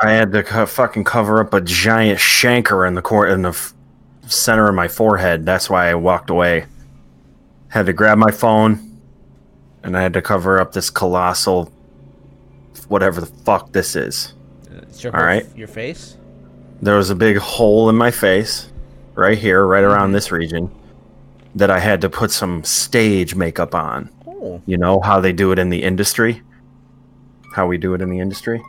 I had to co- fucking cover up a giant shanker in the cor- in the f- center of my forehead. That's why I walked away. Had to grab my phone, and I had to cover up this colossal, whatever the fuck this is. It's your All. Your face. There was a big hole in my face, right here, right Mm-hmm. around this region, that I had to put some stage makeup on. Oh. You know how they do it in the industry? How we do it in the industry?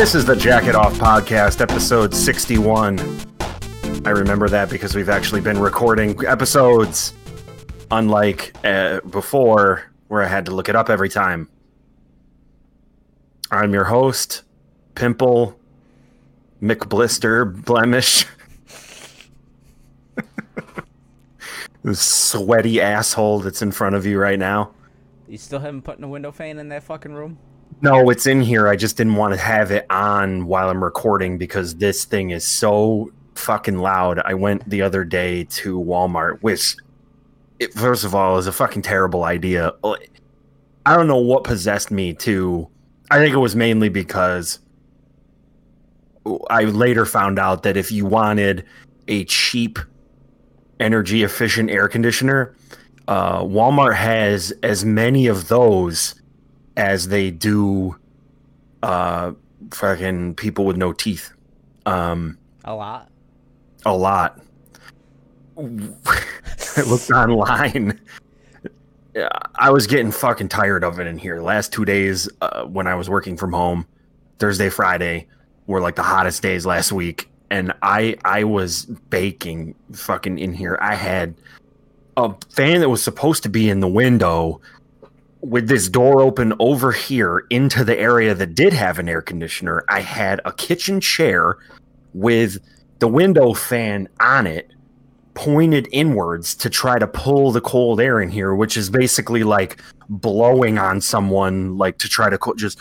This is the Jacket Off Podcast, episode 61. I remember that because we've actually been recording episodes, unlike uh, before, where I had to look it up every time. I'm your host, Pimple McBlister Blemish. the sweaty asshole that's in front of you right now. You still haven't put in a window fan in that fucking room? No, it's in here. I just didn't want to have it on while I'm recording because this thing is so fucking loud. I went the other day to Walmart, which, it, first of all, is a fucking terrible idea. I don't know what possessed me to. I think it was mainly because I later found out that if you wanted a cheap, energy efficient air conditioner, uh, Walmart has as many of those as they do uh fucking people with no teeth. Um A lot. a lot. I looked online. I was getting fucking tired of it in here. Last two days uh, when i was working from home thursday friday were like the hottest days last week. And i i was baking fucking in here. I had a fan that was supposed to be in the window with this door open over here into the area that did have an air conditioner, I had a kitchen chair with the window fan on it pointed inwards to try to pull the cold air in here, which is basically like blowing on someone, like to try to co- just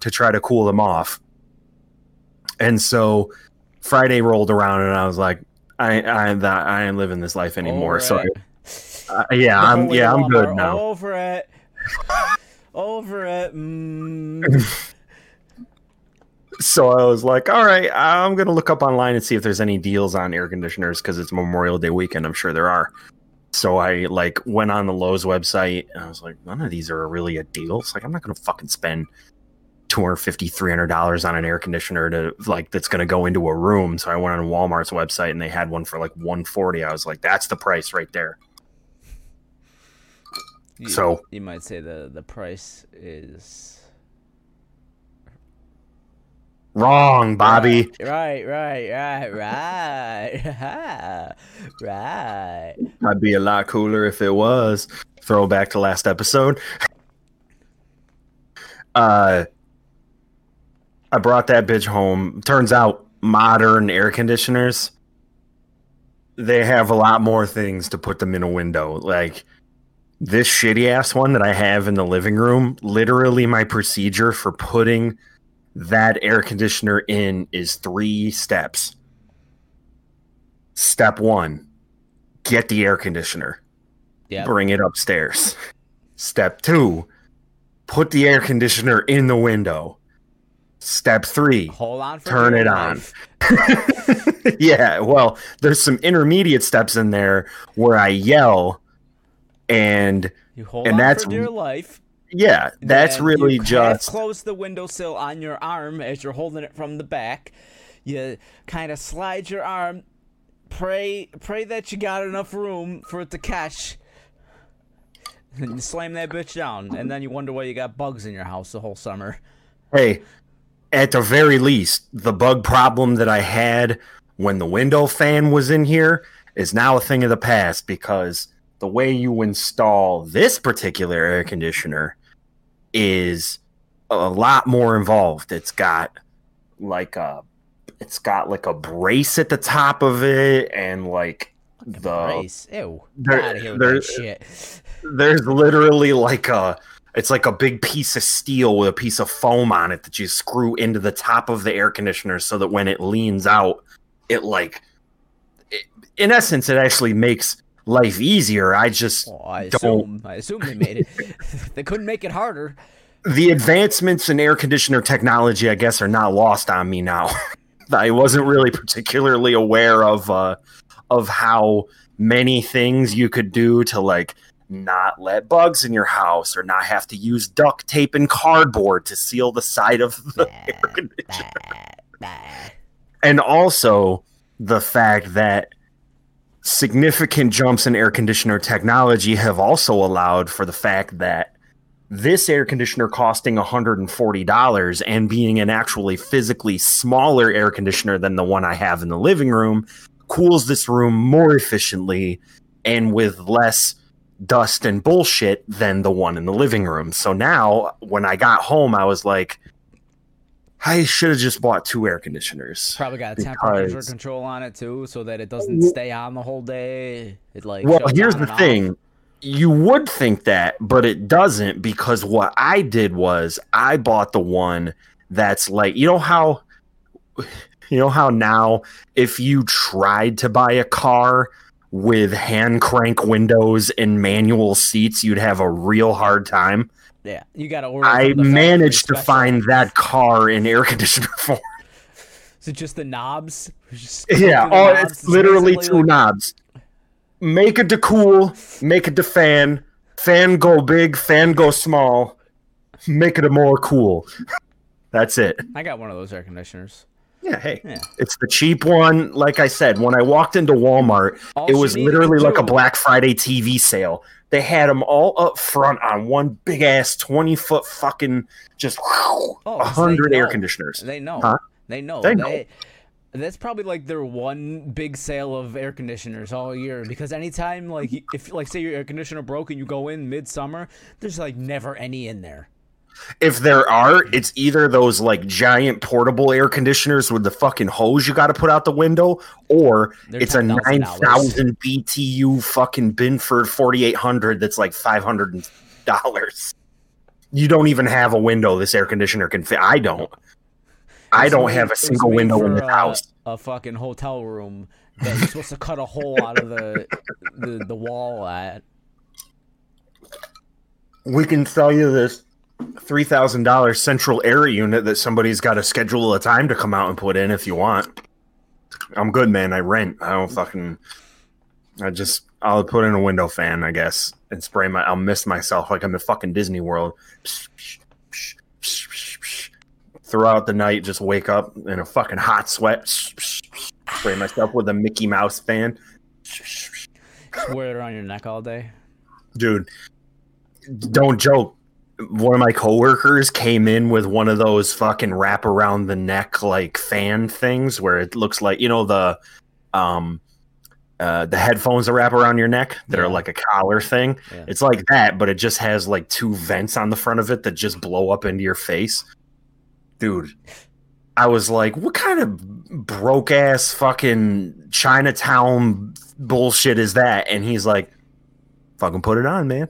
to try to cool them off. And so Friday rolled around, and I was like, I I that I ain't living this life anymore. Over so it. Uh, yeah, I'm yeah I'm good now. Over it. Over it. Mm. so I was like, all right, I'm gonna look up online and see if there's any deals on air conditioners because it's Memorial Day weekend. I'm sure there are. So I like went on the Lowe's website and I was like, none of these are really a deal. It's like I'm not gonna fucking spend 250 300 dollars on an air conditioner to like that's gonna go into a room. So I went on Walmart's website and they had one for like 140. I was like, that's the price right there. You- So- you might say the the price is Wrong, Bobby. Right, right, right, right, right. I'd be a lot cooler if it was. Throwback to last episode. Uh, I brought that bitch home. Turns out modern air conditioners, they have a lot more things to put them in a window. Like this shitty ass one that I have in the living room, literally my procedure for putting that air conditioner in is three steps. Step one, get the air conditioner Yeah. bring it upstairs. Step two, put the air conditioner in the window. Step three, Hold on turn it on. yeah, well, there's some intermediate steps in there where I yell, and You hold And on that's- for dear life. yeah, that's Then really you just close the windowsill on your arm as you're holding it from the back. You kind of slide your arm. Pray, pray that you got enough room for it to catch. And you slam that bitch down, and then you wonder why you got bugs in your house the whole summer. hey, at the very least, the bug problem that I had when the window fan was in here is now a thing of the past because the way you install this particular air conditioner is a lot more involved. It's got like a it's got like a brace at the top of it and like the Brace. Ew. there- Out of here with there- that shit. there's literally like a it's like a big piece of steel with a piece of foam on it that you screw into the top of the air conditioner so that when it leans out it like it, in essence it actually makes life easier i just Well, I don't- assume. I assume they made it. they couldn't make it harder. the advancements in air conditioner technology i guess are not lost on me now i wasn't really particularly aware of uh of how many things you could do to like not let bugs in your house or not have to use duct tape and cardboard to seal the side of the air conditioner Bah, bah. and also the fact that significant jumps in air conditioner technology have also allowed for the fact that this air conditioner costing $140 and being an actually physically smaller air conditioner than the one I have in the living room cools this room more efficiently and with less dust and bullshit than the one in the living room. So now when I got home I was like I should have just bought two air conditioners. Probably got a temperature Because- control on it too, so that it doesn't stay on the whole day. It like Well, here's the and off. thing. You would think that, but it doesn't because what I did was I bought the one that's like, you know how you know how now if you tried to buy a car with hand crank windows and manual seats, you'd have a real hard time. Yeah, you got to order. I from the factory managed to find that car in air conditioner form. Is it just the knobs? Just Yeah, the oh, knobs it's literally two like- knobs. Make it to cool, make it to fan, fan go big, fan go small, make it a more cool. That's it. I got one of those air conditioners. Yeah, hey. Yeah. It's the cheap one. Like I said, when I walked into Walmart, All it was literally like a Black Friday TV sale. They had them all up front on one big ass 20 foot fucking just Oh, a hundred air conditioners. They know. Huh? They know. They know. That's probably like their one big sale of air conditioners all year because anytime like if like say your air conditioner broke and you go in midsummer, there's like never any in there. If there are, it's either those like giant portable air conditioners with the fucking hose you got to put out the window, or They're it's a 9,000 BTU fucking Binford 4800 that's like $500. You don't even have a window this air conditioner can fit. I don't. I don't made- have a single window in the house. A fucking hotel room that you're supposed to cut a hole out of the the, the wall at. We can sell you this $3,000 central air unit that somebody's got to schedule a time to come out and put in if you want. I'm good, man. I rent. I don't fucking. I just. I'll put in a window fan, I guess, and spray my. I'll mist myself like I'm in fucking Disney World. Throughout the night, just wake up in a fucking hot sweat. Spray myself with a Mickey Mouse fan. Just wear it around your neck all day. dude don't joke one of my coworkers came in with one of those fucking wrap around the neck like fan things where it looks like you know the um uh the headphones that wrap around your neck that Yeah. are like a collar thing Yeah. it's like that but it just has like two vents on the front of it that just blow up into your face dude i was like what kind of broke ass fucking chinatown bullshit is that and he's like fucking put it on, man.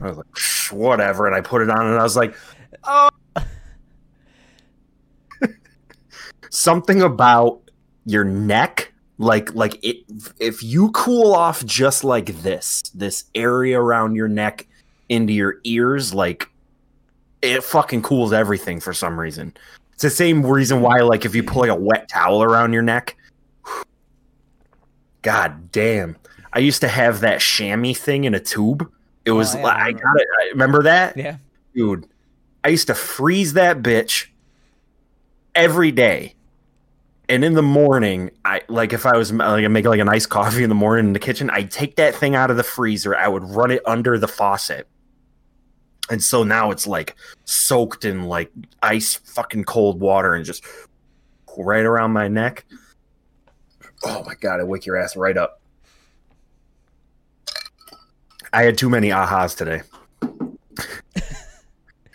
I was like, whatever. And I put it on and I was like, oh. Something about your neck, like like it if you cool off just like this, this area around your neck into your ears, like it fucking cools everything for some reason. It's the same reason why, like, if you put like a wet towel around your neck, god damn. I used to have that chamois thing in a tube. It was Oh, yeah, like I I got it. I remember that, Yeah. dude. I used to freeze that bitch every day. And in the morning, I like if I was uh, like I make like a nice coffee in the morning in the kitchen, I'd take that thing out of the freezer. I would run it under the faucet. And so now it's like soaked in like ice fucking cold water and just right around my neck. Oh my god, I wake your ass right up. I had too many ahas today.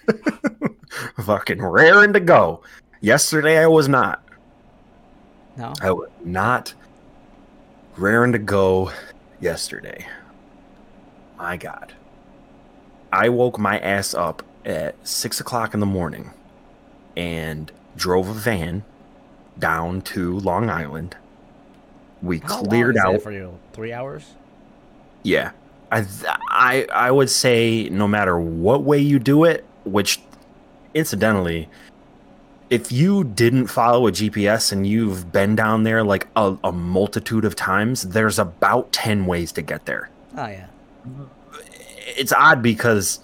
Fucking raring to go. Yesterday I was not. No. I was not raring to go yesterday. My God. I woke my ass up at six o'clock in the morning and drove a van down to Long Island. We How cleared out. for you. Three hours. Yeah. I, I I would say no matter what way you do it, which incidentally, if you didn't follow a GPS and you've been down there like a, a multitude of times, there's about 10 ways to get there. Oh yeah. It's odd because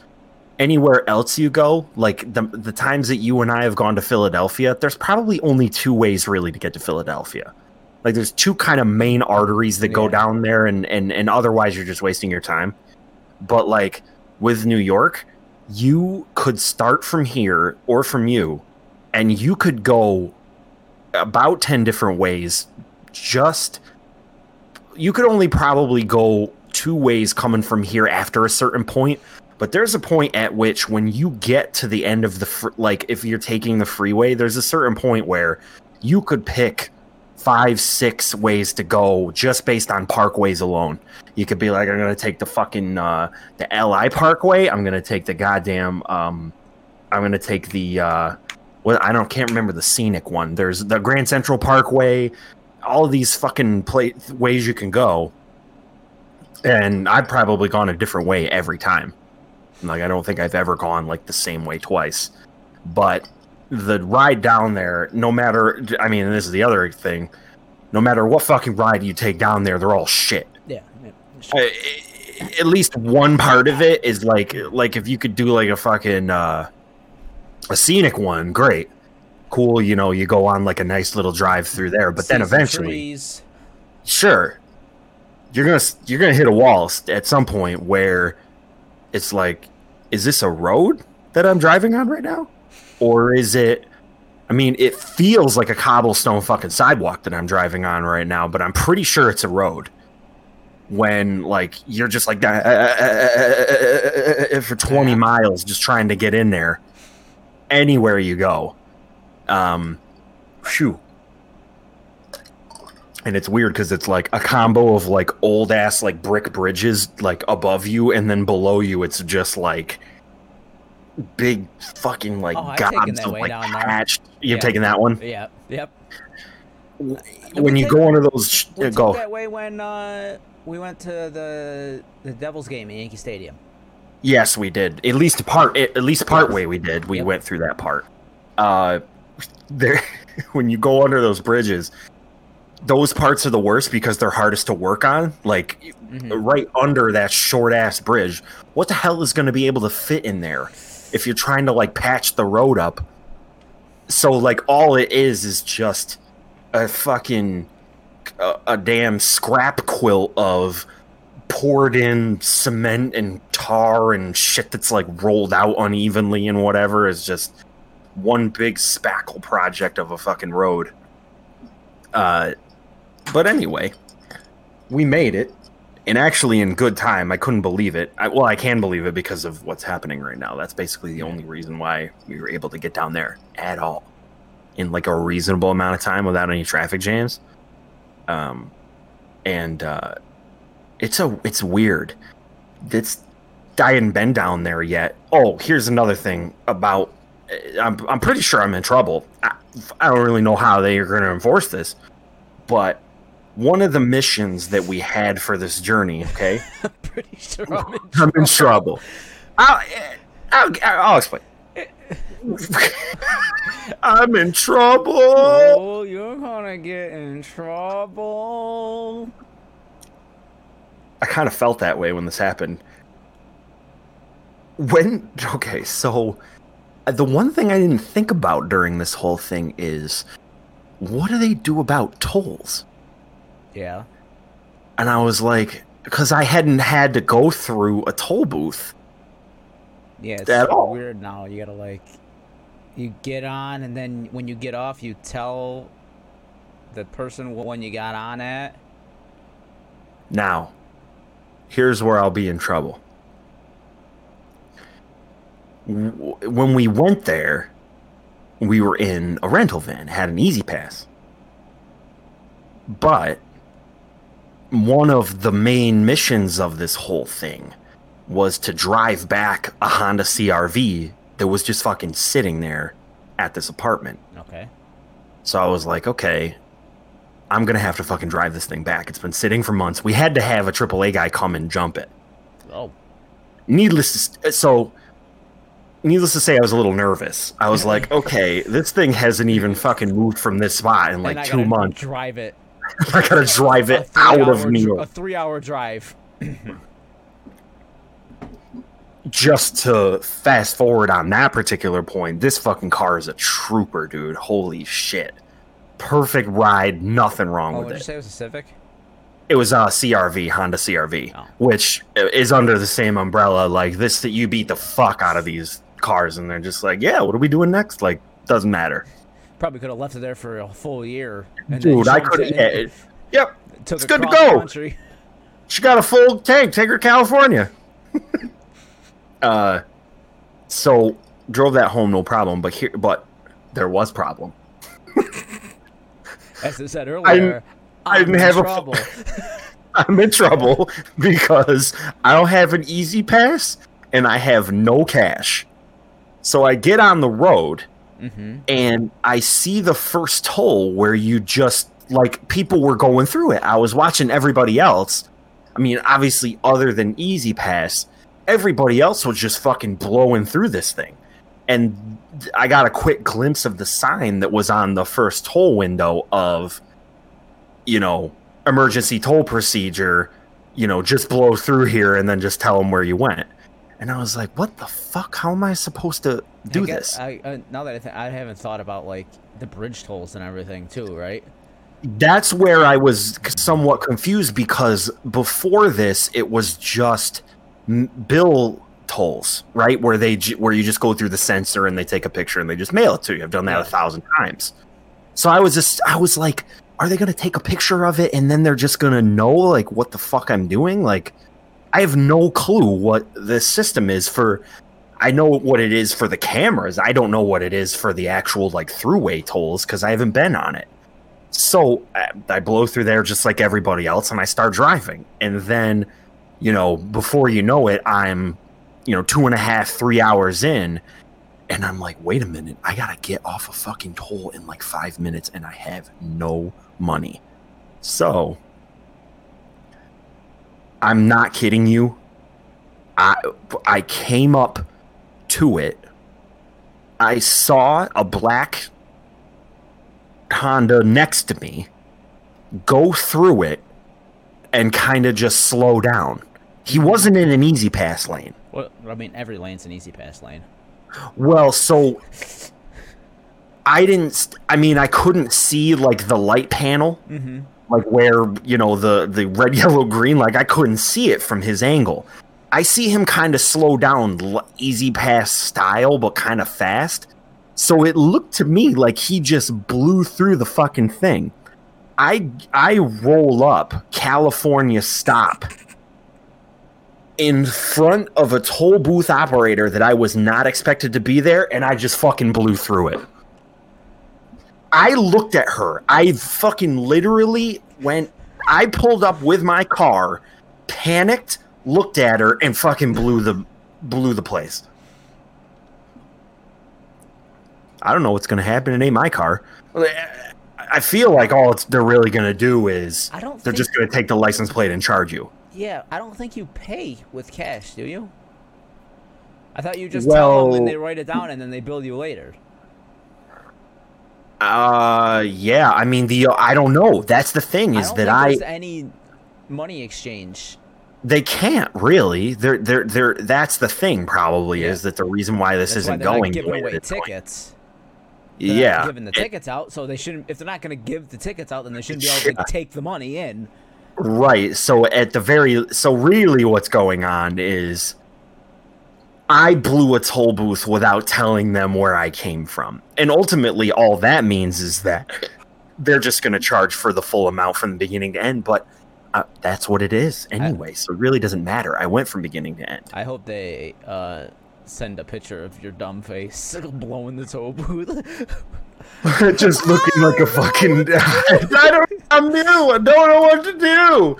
anywhere else you go, like the the times that you and I have gone to Philadelphia, there's probably only two ways really to get to Philadelphia. Like there's two kind of main arteries that go down there and and and otherwise you're just wasting your time. But like with New York, you could start from here or from you and you could go about 10 different ways just you could only probably go two ways coming from here after a certain point but there's a point at which when you get to the end of the fr- like if you're taking the freeway there's a certain point where you could pick five six ways to go just based on parkways alone. You could be like i'm gonna take the fucking uh the li parkway. I'm gonna take the goddamn um i'm gonna take the uh well i don't can't remember the scenic one. There's the grand central parkway all these fucking play ways you can go. And i've probably gone a different way every time. Like i don't think i've ever gone like the same way twice. But the ride down there no matter i mean and this is the other thing no matter what fucking ride you take down there they're all shit Yeah. yeah. uh, at least one part of it is like like if you could do like a fucking uh a scenic one great cool you know you go on like a nice little drive through there but then eventually trees. sure you're gonna you're gonna hit a wall at some point where it's like is this a road that i'm driving on right now or is it i mean it feels like a cobblestone fucking sidewalk that i'm driving on right now but i'm pretty sure it's a road. When like you're just like that for 20 Yeah. miles just trying to get in there. Anywhere you go um phew. And it's weird because it's like a combo of like old ass like brick bridges like above you and then below you it's just like big fucking like Oh, gobs of like down there. patched you've Yeah. taken that one Yeah. Yep. when you take- go under those sh- We yeah, took go that way when uh, we went to the the Devils game in Yankee Stadium. Yes, we did. At least part. At at least part way we did. We Yep. went through that part. Uh, there, when you go under those bridges, those parts are the worst because they're hardest to work on. Like Mhm. right under that short ass bridge, what the hell is going to be able to fit in there if you're trying to like patch the road up? So like all it is is just a fucking a, a damn scrap quilt of poured in cement and tar and shit that's like rolled out unevenly and whatever is just one big spackle project of a fucking road. Uh, but anyway, we made it, and actually in good time. I couldn't believe it. I, well, I can believe it because of what's happening right now. That's basically the only reason why we were able to get down there at all in like a reasonable amount of time without any traffic jams. Um, and uh, it's a it's weird. It's I hadn't been down there yet. Oh, here's another thing about. I'm I'm pretty sure I'm in trouble. I, I don't really know how they are going to enforce this, but one of the missions that we had for this journey, okay, Pretty sure I'm in I'm in trouble. I'll, I'll, I'll explain. I'm in trouble. Oh, you're gonna get in trouble. I kind of felt that way when this happened. When okay, so uh, the one thing I didn't think about during this whole thing is what do they do about tolls? Yeah. And I was like, because I hadn't had to go through a toll booth. Yeah, it's At so all. weird now. You gotta like, you get on, and then when you get off, you tell the person when you got on at. Now, here's where I'll be in trouble. When we went there, we were in a rental van, had an E-ZPass. But one of the main missions of this whole thing was to drive back a Honda CRV that was just fucking sitting there at this apartment. Okay. So I was like, okay, I'm gonna have to fucking drive this thing back. It's been sitting for months. We had to have a AAA guy come and jump it. Oh. Needless to s- uh, so, needless to say, I was a little nervous. I was like, okay, this thing hasn't even fucking moved from this spot in like two months. Drive it. I gotta drive it out of New dr- A three-hour drive. just to fast forward on that particular point. This fucking car is a trooper, dude. Holy shit! Perfect ride, nothing wrong Oh, with did it. you say it was a Civic? It was a CRV, Honda CRV, Oh. which is under the same umbrella. Like this, that you beat the fuck out of these cars, and they're just like, yeah, what are we doing next? Like, doesn't matter, Probably could have left it there for a full year. and dude. I could. it Yeah, it- yep. it's good to go. Country. She got a full tank. Take her to California. uh, so drove that home, no problem. But here, but there was problem. As I said earlier, I I'm didn't in have a- trouble. I'm in trouble because I don't have an E-ZPass and I have no cash. So I get on the road hmm and I see the first toll where you just like people were going through it. I was watching everybody else. I mean, obviously, other than E-ZPass, everybody else was just fucking blowing through this thing. And I got a quick glimpse of the sign that was on the first toll window of, you know, emergency toll procedure, you know, just blow through here and then just tell them where you went. And I was like, what the fuck? How am I supposed to do I this? I, uh, now that I, th- I haven't thought about like the bridge tolls and everything too, right? that's where I was somewhat confused because before this, it was just m- bill tolls, right? Where they j- where you just go through the sensor and they take a picture and they just mail it to you. I've done that Yeah. a thousand times. So I was just I was like, are they gonna take a picture of it and then they're just gonna know like what the fuck I'm doing? Like, I have no clue what this system is for. I know what it is for the cameras. I don't know what it is for the actual like Thruway tolls because I haven't been on it. So uh, I blow through there just like everybody else, and I start driving. And then, you know, before you know it, I'm, you know, two and a half, three hours in, and I'm like, wait a minute, I gotta get off a fucking toll in like five minutes, and I have no money. So I'm not kidding you. I I came up to it. I saw a black Honda next to me go through it and kind of just slow down. He wasn't in an E-ZPass lane. Well, I mean, every lane's an E-ZPass lane. Well, so I didn't. I mean, I couldn't see like the light panel, Mm-hmm. Like where you know the the red, yellow, green. Like I couldn't see it from his angle. I see him kind of slow down, E-ZPass style, but kind of fast. So it looked to me like he just blew through the fucking thing. I I roll up California stop in front of a toll booth operator that I was not expected to be there, and I just fucking blew through it. I looked at her. I fucking literally went. I pulled up with my car, panicked, looked at her, and fucking blew the blew the place. I don't know what's gonna happen. It ain't my car. I feel like all it's, they're really gonna do is I don't they're just gonna take the license plate and charge you. Yeah, I don't think you pay with cash, do you? I thought you just tell them Well- and they write it down and then they bill you later. Uh, yeah. I mean, the I don't know. That's the thing I is don't that I any money exchange. they can't really. They're they're they're. That's the thing. Probably Yeah. is that the reason why this That's isn't not going. giving away going. tickets. Not Yeah. giving the tickets out, so they shouldn't. If they're not going to give the tickets out, then they shouldn't be able to take the money in. Right. So at the very so really what's going on is I blew a toll booth without telling them where I came from. And ultimately all that means is that they're just going to charge for the full amount from the beginning to end, but uh, that's what it is anyway. so it really doesn't matter. I went from beginning to end. I hope they uh, send a picture of your dumb face blowing the toll booth. Just looking like a fucking. I don't. I'm new. I don't know what to do.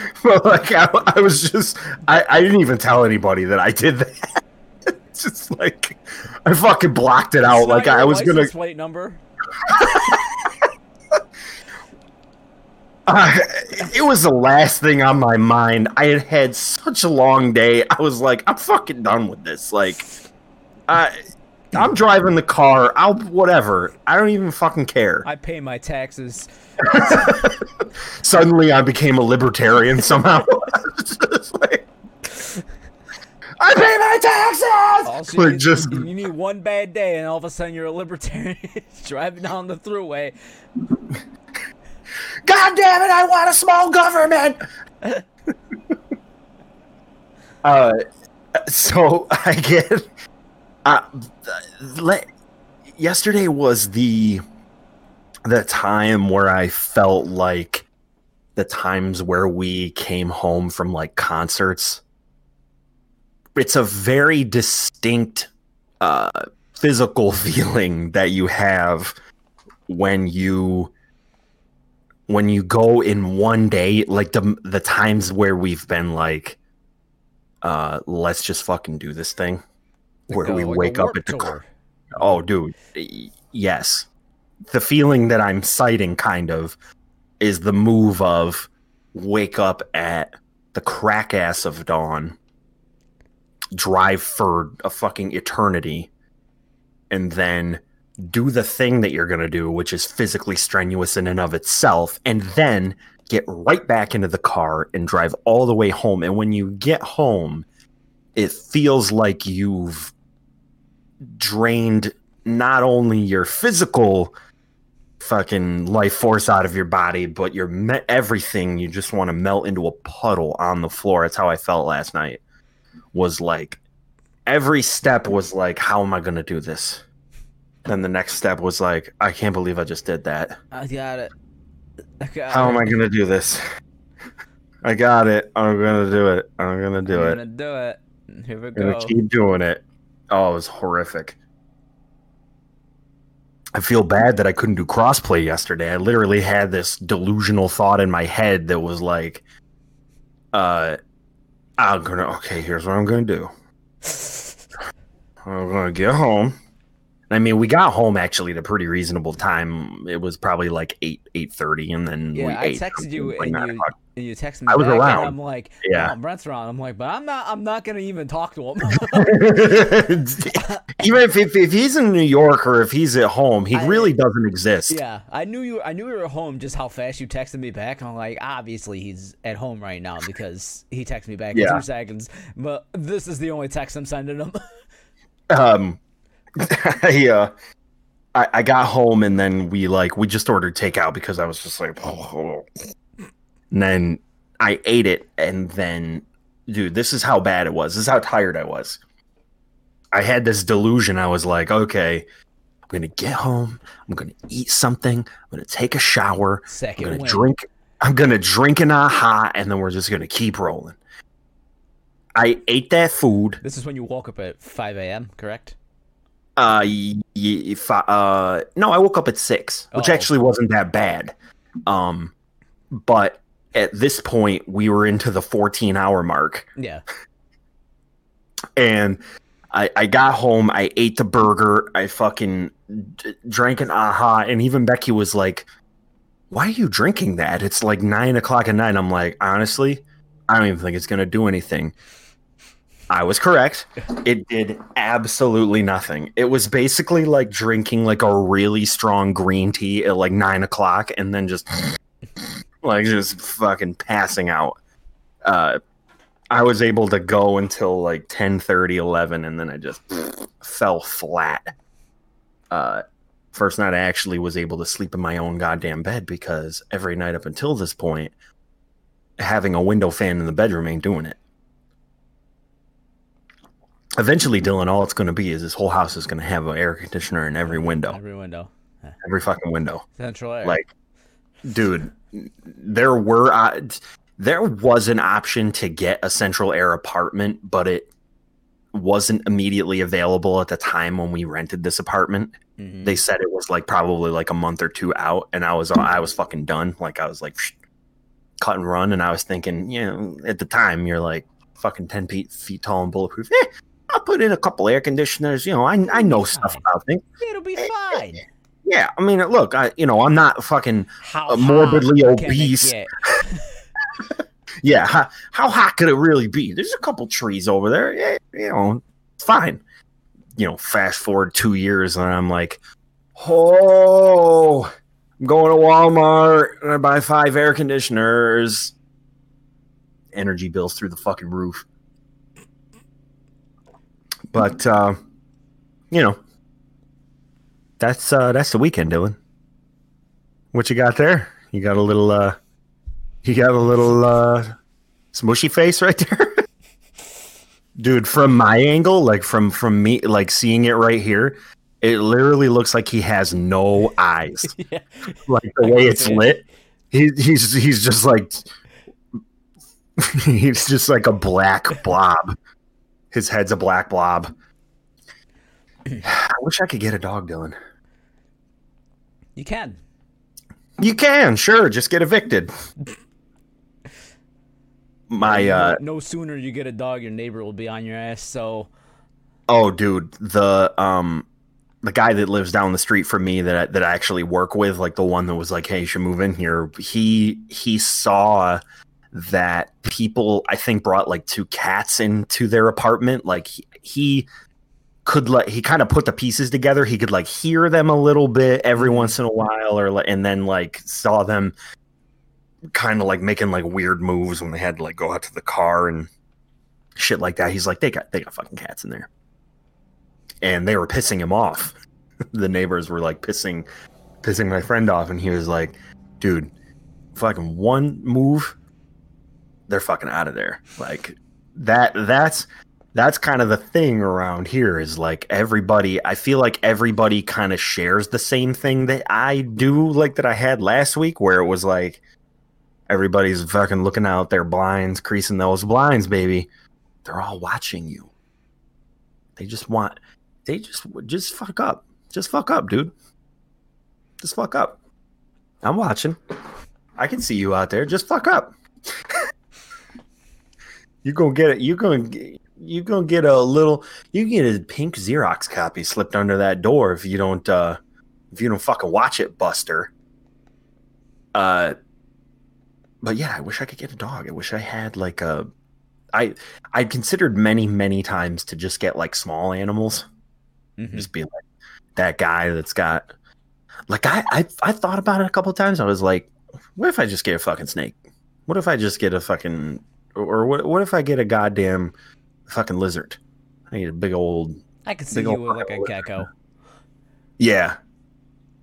but like I, I was just, I, I didn't even tell anybody that I did that. it's just like I fucking blocked it out. It's Like I was gonna. plate number. Uh, it was the last thing on my mind. I had had such a long day. I was like, I'm fucking done with this. Like, I, I'm driving the car. I'll whatever. I don't even fucking care. I pay my taxes. Suddenly, I became a libertarian somehow. Like, I pay my taxes. All she Like, needs- just you need one bad day, and all of a sudden you're a libertarian driving down the Thruway. God damn it! I want a small government. uh, so I get. Uh, let, yesterday was the the time where I felt like the times where we came home from like concerts. It's a very distinct uh, physical feeling that you have when you when you go in one day like the the times where we've been like uh let's just fucking do this thing where Like a- we like wake up at the tour. oh dude yes the feeling that i'm citing kind of is the move of wake up at the crack ass of dawn drive for a fucking eternity and then do the thing that you're going to do which is physically strenuous in and of itself and then get right back into the car and drive all the way home. And when you get home it feels like you've drained not only your physical fucking life force out of your body, but your me- everything. You just want to melt into a puddle on the floor. That's how I felt last night. Was like every step was like, how am I going to do this? Then the next step was like, I can't believe I just did that. I got it. I got How it. am I going to do this? I got it. I'm going to do it. I'm going to do I'm it. gonna do it. Here we I'm go. to keep doing it. Oh, it was horrific. I feel bad that I couldn't do crossplay yesterday. I literally had this delusional thought in my head that was like, uh, I'm gonna, okay, here's what I'm gonna do. I'm gonna get home. I mean, we got home actually at a pretty reasonable time. It was probably like eight eight thirty, and then we Yeah, I texted you like and you, and you texted me I was around. I'm like, Yeah. oh, Brent's around. I'm like, but I'm not. I'm not gonna even talk to him. Even if, if if he's in New York or if he's at home, he I- really doesn't exist. yeah, I knew you. I knew you were home. Just how fast you texted me back. I'm like, obviously he's at home right now because he texted me back in two seconds. But this is the only text I'm sending him. um I, uh, I I got home and then we like we just ordered takeout because I was just like and then I ate it and then dude this is how bad it was. This is how tired I was. I had this delusion. I was like okay I'm gonna get home. I'm gonna eat something. I'm gonna take a shower. Second I'm gonna win. drink I'm gonna drink an aha and then we're just gonna keep rolling. I ate that food. This is when you walk up at 5 a.m. Correct? Uh, if I, uh, no, I woke up at six, which Oh. actually wasn't that bad. Um, but at this point, we were into the 14 hour mark, Yeah. and I, I got home, I ate the burger, I fucking d- drank an aha, and even Becky was like, "Why are you drinking that? It's like nine o'clock at night." I'm like, honestly, I don't even think it's gonna do anything. I was correct. It did absolutely nothing. It was basically like drinking like a really strong green tea at like nine o'clock and then just like just fucking passing out. Uh, I was able to go until like 10 11 and then I just fell flat. Uh, first night I actually was able to sleep in my own goddamn bed because every night up until this point, having a window fan in the bedroom ain't doing it. Eventually, Dylan, all it's going to be is this whole house is going to have an air conditioner in every window, Every window. every fucking window. Central air. Like, dude, there were uh, there was an option to get a central air apartment, but it wasn't immediately available at the time when we rented this apartment. Mhm. They said it was like probably like a month or two out, and I was I was fucking done. Like I was like cut and run, and I was thinking, you know, at the time you're like fucking ten feet feet tall and bulletproof. Eh, I'll put in a couple air conditioners. You know, I I know stuff Fine. about things. It'll be eh, eh, fine. Yeah, I mean, look, I you know I'm not fucking How morbidly hot can it obese. yeah. How, how hot could it really be? There's a couple trees over there. Yeah, you know, it's fine. You know, fast forward two years, and I'm like, oh, I'm going to Walmart and I buy five air conditioners. Energy bills through the fucking roof. But uh, you know, that's uh that's the weekend, Dylan. What you got there? You got a little uh you got a little uh smushy face right there. Dude, from my angle, like from from me like seeing it right here, it literally looks like he has no eyes. yeah. Like the way it's lit. He, he's he's just like he's just like a black blob. His head's a black blob. I wish I could get a dog, Dylan. You can. You can, sure, just get evicted. My no, uh no sooner you get a dog, your neighbor will be on your ass. So oh dude, the um the guy that lives down the street from me that I, that I actually work with, like the one that was like, "Hey, you should move in here." He he saw that people I think brought like two cats into their apartment. Like he, he could like he kind of put the pieces together. He could like hear them a little bit every mm-hmm. once in a while, or and then like saw them kind of like making like weird moves when they had to like go out to the car and shit like that. He's like, they got they got fucking cats in there, and they were pissing him off. the neighbors were like pissing pissing my friend off, and he was like, dude, fucking one move, they're fucking out of there. Like that that's that's kind of the thing around here is like everybody I feel like everybody kind of shares the same thing that I do like that I had last week where it was like everybody's fucking looking out their blinds, creasing those blinds, baby. They're all watching you. They just want they just just fuck up. Just fuck up, dude. Just fuck up. I'm watching. I can see you out there. Just fuck up. you gonna get it. You're gonna get- you gonna get a little. You get a pink Xerox copy slipped under that door if you don't. uh If you don't fucking watch it, Buster. Uh. But yeah, I wish I could get a dog. I wish I had like a. I I considered many many times to just get like small animals mhm. just be like that guy that's got like I, I I thought about it a couple of times. I was like, what if I just get a fucking snake? What if I just get a fucking or what what if I get a goddamn fucking lizard? I need a big old I could see you with like a of gecko. yeah.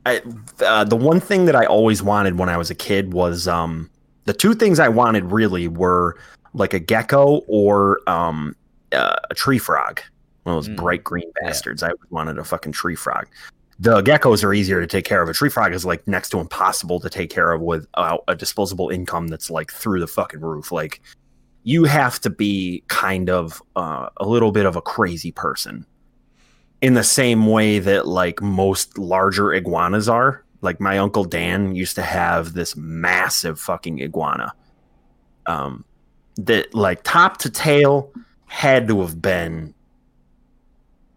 I uh, the one thing that I always wanted when I was a kid was um the two things I wanted really were like a gecko or um uh, a tree frog. One of those Mm. bright green bastards. I wanted a fucking tree frog. The geckos are easier to take care of. A tree frog is like next to impossible to take care of without a disposable income that's like through the fucking roof. Like you have to be kind of uh, a little bit of a crazy person in the same way that like most larger iguanas are. Like my uncle Dan used to have this massive fucking iguana. Um that like top to tail had to have been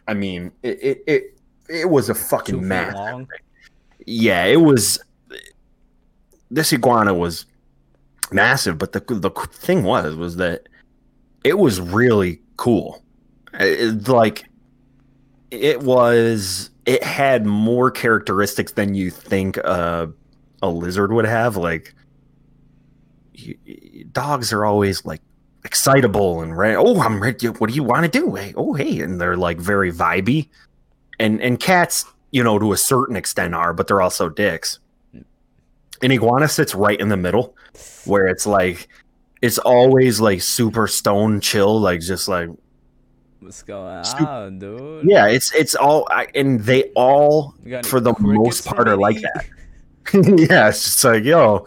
I mean, it it it, it was a fucking long. Yeah, it was this iguana was massive, but the the thing was was that it was really cool. It, like it was it had more characteristics than you think uh, a lizard would have. Like y- y- dogs are always like excitable and ready oh i'm ready what do you want to do? Hey oh hey and they're like very vibey. And and cats you know to a certain extent are but they're also dicks an iguana sits right in the middle where it's like it's always like super stone chill like just like What's going Stu- on, dude? yeah it's it's all I, and they all You for the most part are like that yeah, it's just like, yo,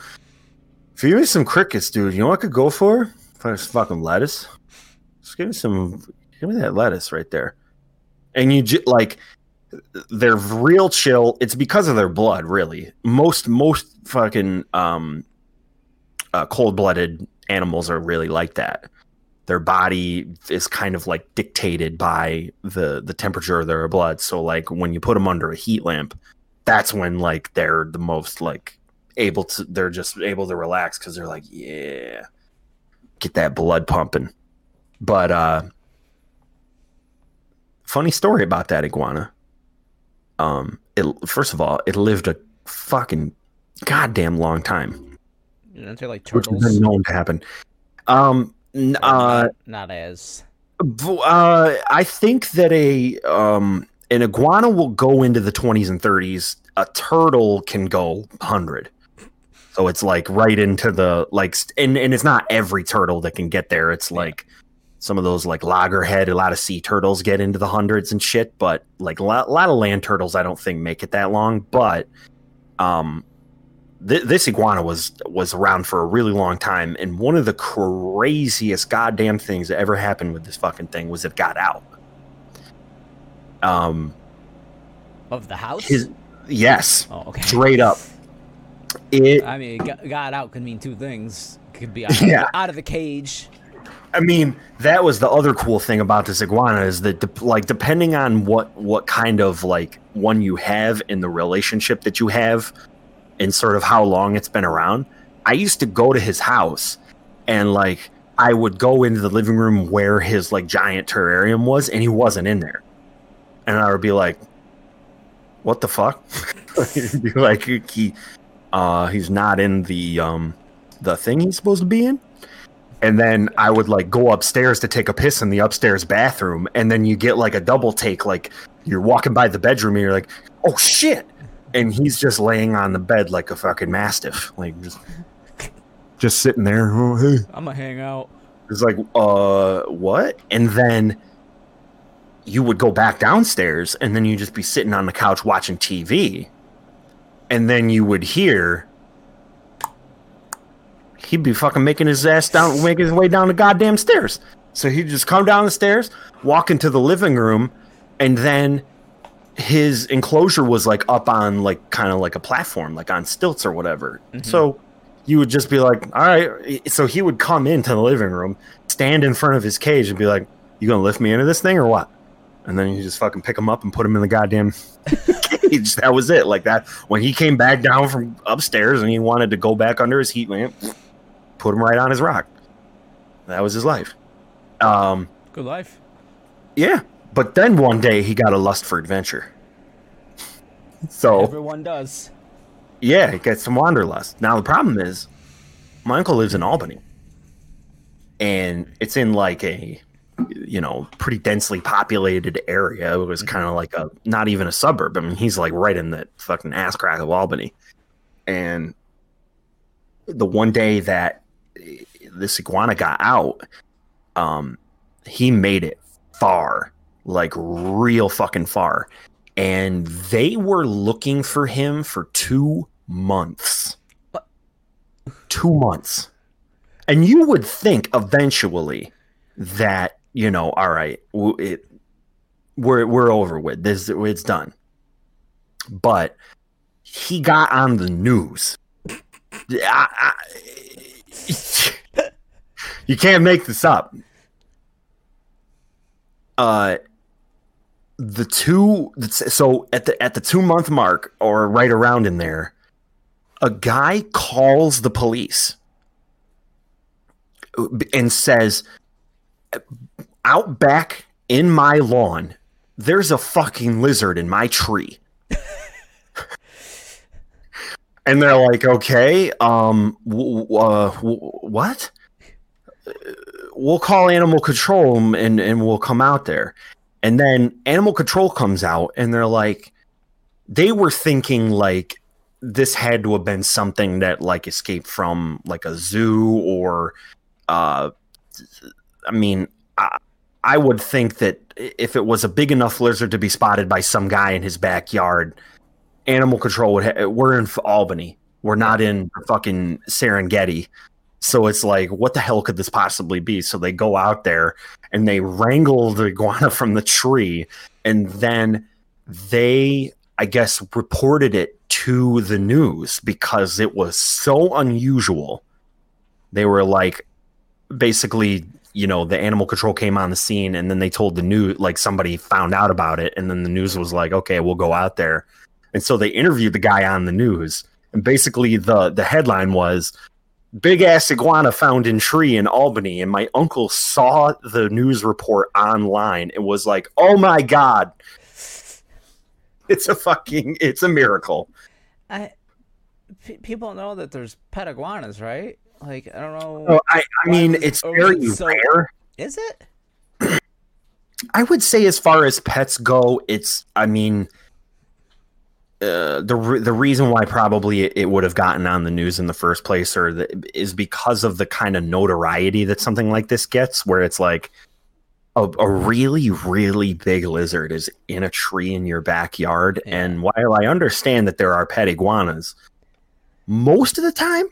feed me some crickets, dude. You know what I could go for? For some fucking lettuce. Just give me some, give me that lettuce right there. And you j- like, they're real chill. It's because of their blood, really. Most most fucking um, uh, cold blooded animals are really like that. Their body is kind of like dictated by the the temperature of their blood. So like when you put them under a heat lamp, that's when like they're the most like able to. They're just able to relax because they're like, yeah, get that blood pumping. But uh, funny story about that iguana. Um, it first of all, it lived a fucking goddamn long time, they're like which turtles. been known to happen. Um, n- uh, not, not as. uh, I think that a um an iguana will go into the twenties and thirties. A turtle can go hundred. So it's like right into the like, and and it's not every turtle that can get there. It's like some of those like loggerhead, a lot of sea turtles get into the hundreds and shit. But like a lot, lot of land turtles, I don't think make it that long. But um, th- this iguana was was around for a really long time, and one of the craziest goddamn things that ever happened with this fucking thing was it got out. Um, Of the house? his yes, oh, okay. straight up. It I mean, got, got out could mean two things. Could be out, Yeah. out of the cage. I mean, that was the other cool thing about this iguana is that, de- like, depending on what what kind of like one you have in the relationship that you have, and sort of how long it's been around. I used to go to his house, and like I would go into the living room where his like giant terrarium was, and he wasn't in there, and I would be like, "What the fuck?" Be like, "He, uh, he's not in the um the thing he's supposed to be in." And then I would like go upstairs to take a piss in the upstairs bathroom, and then you get like a double take, like you're walking by the bedroom and you're like, "Oh shit!" and he's just laying on the bed like a fucking mastiff, like just just sitting there. Oh hey, I'm gonna hang out. it's like, uh, what? And then you would go back downstairs, and then you'd just be sitting on the couch watching TV, and then you would hear. He'd be fucking making his ass down, making his way down the goddamn stairs. So he'd just come down the stairs, walk into the living room, and then his enclosure was like up on like kind of like a platform, like on stilts or whatever. Mm-hmm. So you would just be like, all right. So he would come into the living room, stand in front of his cage, and be like, "You gonna lift me into this thing or what?" And then you just fucking pick him up and put him in the goddamn cage. That was it. Like that. When he came back down from upstairs and he wanted to go back under his heat lamp, put him right on his rock. That was his life. Um, Good life. yeah. But then one day he got a lust for adventure. So Everyone does. yeah, he gets some wanderlust. Now the problem is, my uncle lives in Albany, and it's in like a, you know, pretty densely populated area. It was kind of like a not even a suburb. I mean, he's like right in the fucking ass crack of Albany, and the one day that this iguana got out, um, he made it far, like real fucking far. And they were looking for him for two months. What? Two months. And you would think eventually that, you know, all right, it, we're, we're over with this. It's done. But he got on the news. I- I- you can't make this up. Uh, the two so at the at the two month mark or right around in there, a guy calls the police and says, "Out back in my lawn, there's a fucking lizard in my tree." and they're like, "Okay, um, w- w- uh, w- what?" We'll call animal control and and we'll come out there and then animal control comes out and they're like they were thinking like this had to have been something that like escaped from like a zoo or uh i mean I, I would think that if it was a big enough lizard to be spotted by some guy in his backyard animal control would ha- we're in Albany. We're not in fucking Serengeti. So it's like, what the hell could this possibly be? So they go out there and they wrangle the iguana from the tree, and then they, I guess, reported it to the news because it was so unusual. They were like, basically, you know, the animal control came on the scene, and then they told the news, like somebody found out about it, and then the news was like, okay, we'll go out there, and so they interviewed the guy on the news, and basically the the headline was big ass iguana found in tree in Albany. And my uncle saw the news report online and was like, oh my God. It's a fucking, it's a miracle. I p- people know that there's pet iguanas, right? Like I don't know. Oh, I, I mean, it's very so- rare. Is it? I would say, as far as pets go, it's. I mean, uh, the re- the reason why probably it, it would have gotten on the news in the first place, or the, is because of the kind of notoriety that something like this gets, where it's like a, a really really big lizard is in a tree in your backyard, Yeah. and while I understand that there are pet iguanas, most of the time.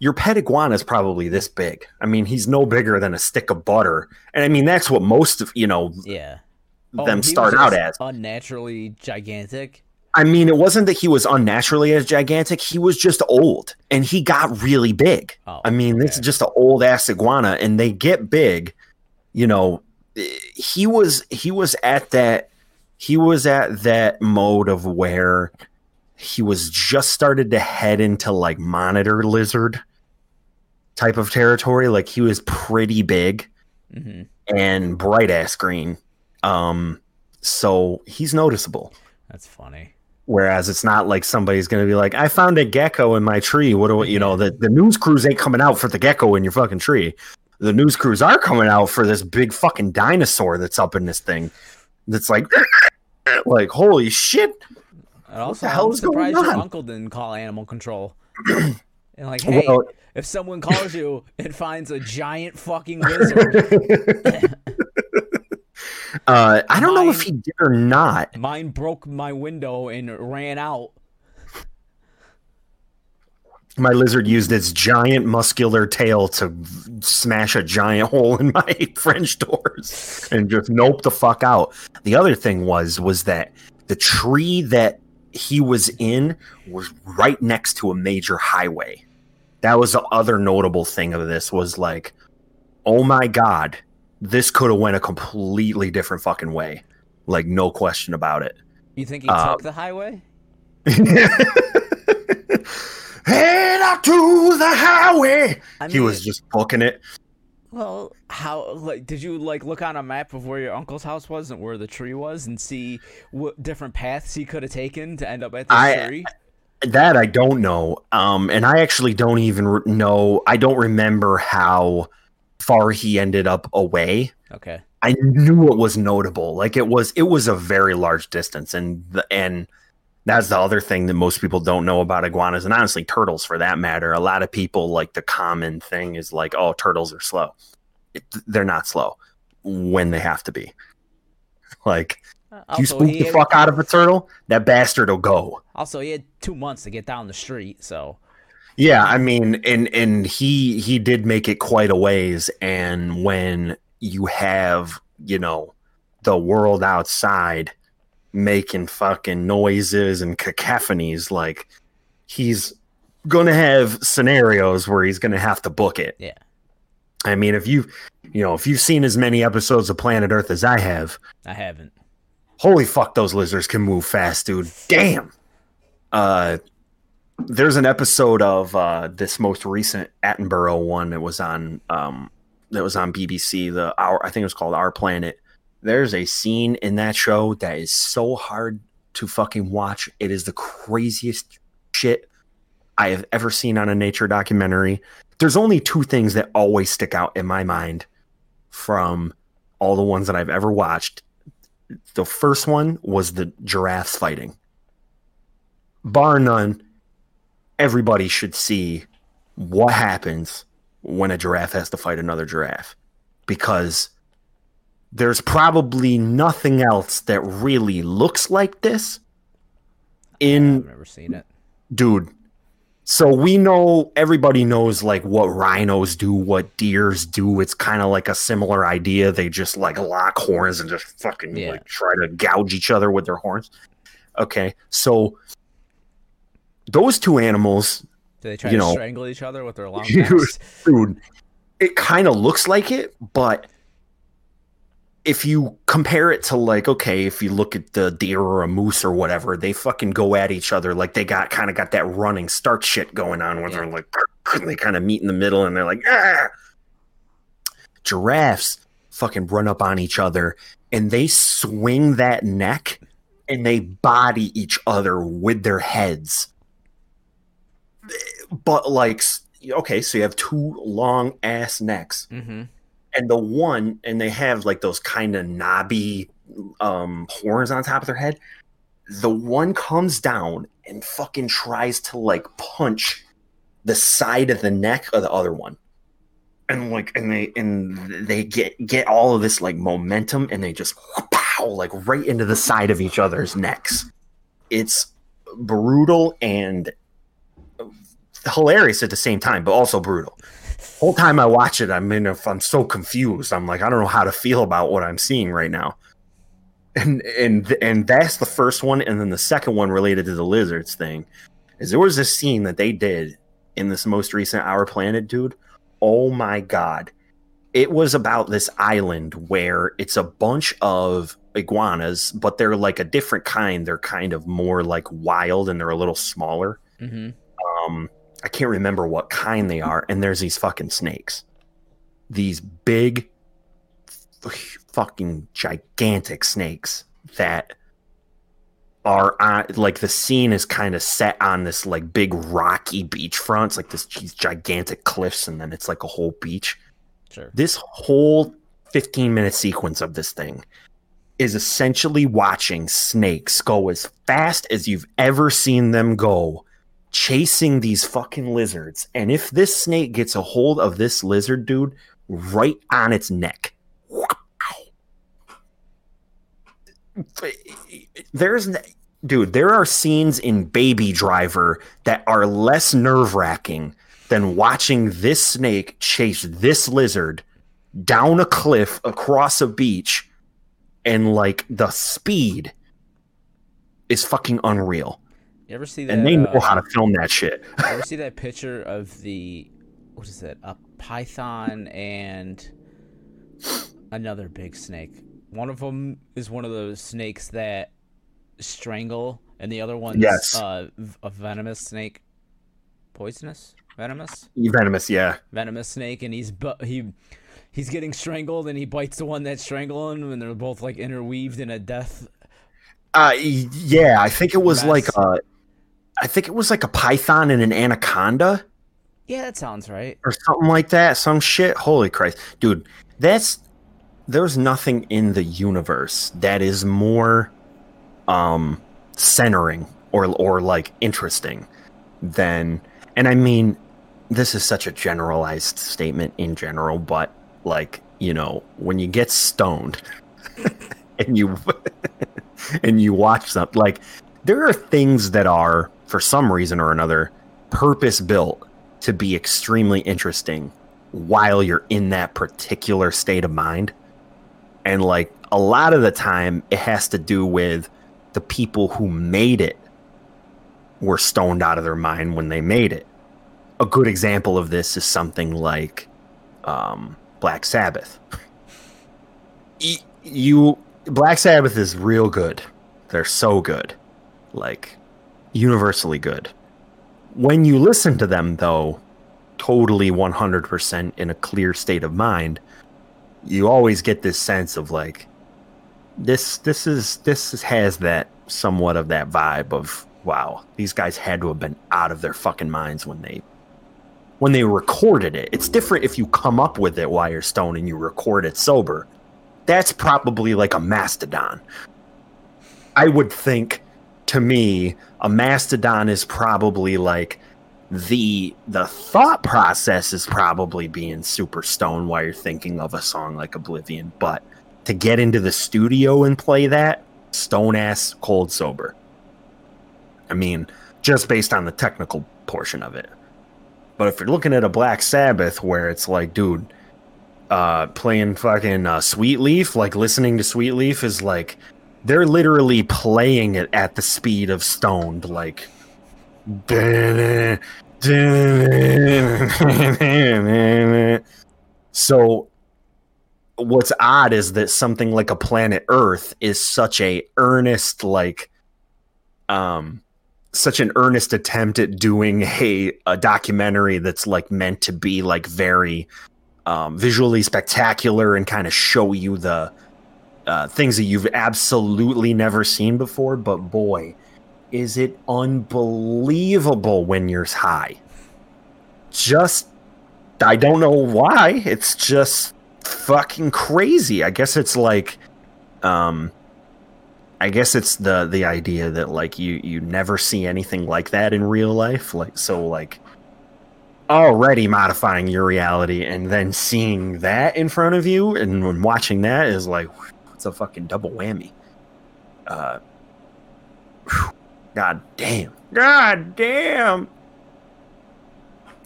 Your pet iguana is probably this big. I mean, he's no bigger than a stick of butter, and I mean that's what most of you know Yeah. Oh, them he was start out as. unnaturally gigantic. I mean, it wasn't that he was unnaturally as gigantic. He was just old and he got really big. Oh, I mean, this is just an old ass iguana and they get big. You know, he was he was at that he was at that mode of where he was just started to head into like monitor lizard type of territory. Like he was pretty big hmm and bright ass green. Um, so he's noticeable. That's funny. Whereas it's not like somebody's going to be like, I found a gecko in my tree. What do I, you know, the, the news crews ain't coming out for the gecko in your fucking tree. The news crews are coming out for this big fucking dinosaur that's up in this thing. That's like, like, holy shit. And also, hell I'm is going surprised your on? uncle didn't call animal control. and like, hey, Well- if someone calls you and finds a giant fucking lizard, uh, I don't know if he did or not. mine broke my window and ran out. My lizard used its giant muscular tail to smash a giant hole in my French doors and just nope the fuck out. The other thing was was that the tree that he was in was right next to a major highway. That was the other notable thing of this was like, oh my god, this could have went a completely different fucking way. Like no question about it. You think he Uh, took the highway? Head out to the highway. I he was just fucking it. Well, how like did you like look on a map of where your uncle's house was and where the tree was and see what different paths he could have taken to end up at the I- tree? That I don't know. Um, and I actually don't even know. I don't remember how far he ended up away. Okay. I knew it was notable. Like it was, it was a very large distance, and the and that's the other thing that most people don't know about iguanas, and honestly, turtles for that matter. A lot of people like the common thing is like, oh, turtles are slow. It, they're not slow when they have to be. Like uh, you Also, spook he the fuck out of a turtle, that bastard will go. also he had two months to get down the street, so Yeah, I mean, and and he he did make it quite a ways. And when you have you know the world outside making fucking noises and cacophonies, like he's gonna have scenarios where he's gonna have to book it. Yeah. I mean, if you you know if you've seen as many episodes of Planet Earth as I have, I haven't. holy fuck those lizards can move fast dude damn uh there's an episode of uh this most recent attenborough one that was on um that was on bbc the our i think it was called our planet. There's a scene in that show that is so hard to fucking watch. It is the craziest shit i have ever seen on a nature documentary. There's only two things that always stick out in my mind from all the ones that i've ever watched. The first one was the giraffes fighting. Bar none, everybody should see what happens when a giraffe has to fight another giraffe because there's probably nothing else that really looks like this in I've never seen it. dude so we know everybody knows like what rhinos do what deers do it's kind of like a similar idea they just like lock horns and just fucking Yeah. like try to gouge each other with their horns okay so those two animals Do they try You to know, strangle each other with their long necks? dude it kind of looks like it but if you compare it to like okay if you look at the deer or a moose or whatever they fucking go at each other like they got kind of got that running start shit going on where they're like they kind of meet in the middle and they're like ah! giraffes fucking run up on each other and they swing that neck and they body each other with their heads but like okay so you have two long ass necks. Mm-hmm. and the one and they have like those kind of knobby um horns on top of their head. The one comes down and fucking tries to like punch the side of the neck of the other one. And like and they and they get get all of this like momentum and they just pow like right into the side of each other's necks. It's brutal and hilarious at the same time but also brutal whole time I watch it, I'm in. If I'm so confused, I'm like, I don't know how to feel about what I'm seeing right now. And and and that's the first one, and then the second one related to the lizards thing is there was this scene that they did in this most recent Our Planet, dude. Oh my god, it was about this island where it's a bunch of iguanas, but they're like a different kind. They're kind of more like wild, and they're a little smaller Mm-hmm. um I can't remember what kind they are, and there's these fucking snakes. These big fucking gigantic snakes that are on like the scene is kind of set on this like big rocky beachfront. It's like this these gigantic cliffs, and then it's like a whole beach Sure. this whole 15 minute sequence of this thing is essentially watching snakes go as fast as you've ever seen them go chasing these fucking lizards. And if this snake gets a hold of this lizard dude right on its neck. There's dude there are scenes in baby driver that are less nerve-wracking than watching this snake chase this lizard down a cliff across a beach and like the speed is fucking unreal You ever see that? and they know uh, how to film that shit You ever see that picture of the what is it? A python and another big snake. One of them is one of those snakes that strangle, and the other one's Yes. uh, a venomous snake. Poisonous, venomous, venomous yeah venomous snake, and he's bu- he he's getting strangled, and he bites the one that's strangling him, and they're both like interweaved in a death. uh yeah i think it was Mess. like a i think it was like a python and an anaconda Yeah, that sounds right. or something like that. Some shit. Holy Christ, dude! That's there's nothing in the universe that is more um centering or or like interesting than and I mean this is such a generalized statement in general, but like, you know, when you get stoned and you and you watch something like there are things that are for some reason or another purpose built to be extremely interesting while you're in that particular state of mind. And like a lot of the time, it has to do with the people who made it were stoned out of their mind when they made it. A good example of this is something like um, Black Sabbath. You Black Sabbath is real good. They're so good. Like universally good. When you listen to them though, totally 100% in a clear state of mind, you always get this sense of like this this is this is, has that somewhat of that vibe of wow, these guys had to have been out of their fucking minds when they when they recorded it. It's different if you come up with it while you're stoned and you record it sober. That's probably like a mastodon. I would think to me, a mastodon is probably like the the thought process is probably being super stoned while you're thinking of a song like Oblivion, but to get into the studio and play that, stone ass cold sober. I mean, just based on the technical portion of it. But if you're looking at a Black Sabbath where it's like, dude, uh, playing fucking uh, Sweet Leaf, like listening to Sweet Leaf is like they're literally playing it at the speed of stoned, like. So, what's odd is that something like a planet Earth is such a earnest, like, um, such an earnest attempt at doing a, a documentary that's like meant to be like very um, visually spectacular and kind of show you the uh, things that you've absolutely never seen before. But boy, is it unbelievable when you're high. Just, I don't know why. It's just fucking crazy. I guess it's like, um, I guess it's the the idea that like you you never see anything like that in real life. Like so, like already modifying your reality and then seeing that in front of you and watching that is like it's a fucking double whammy. Uh, whew. God damn. God damn.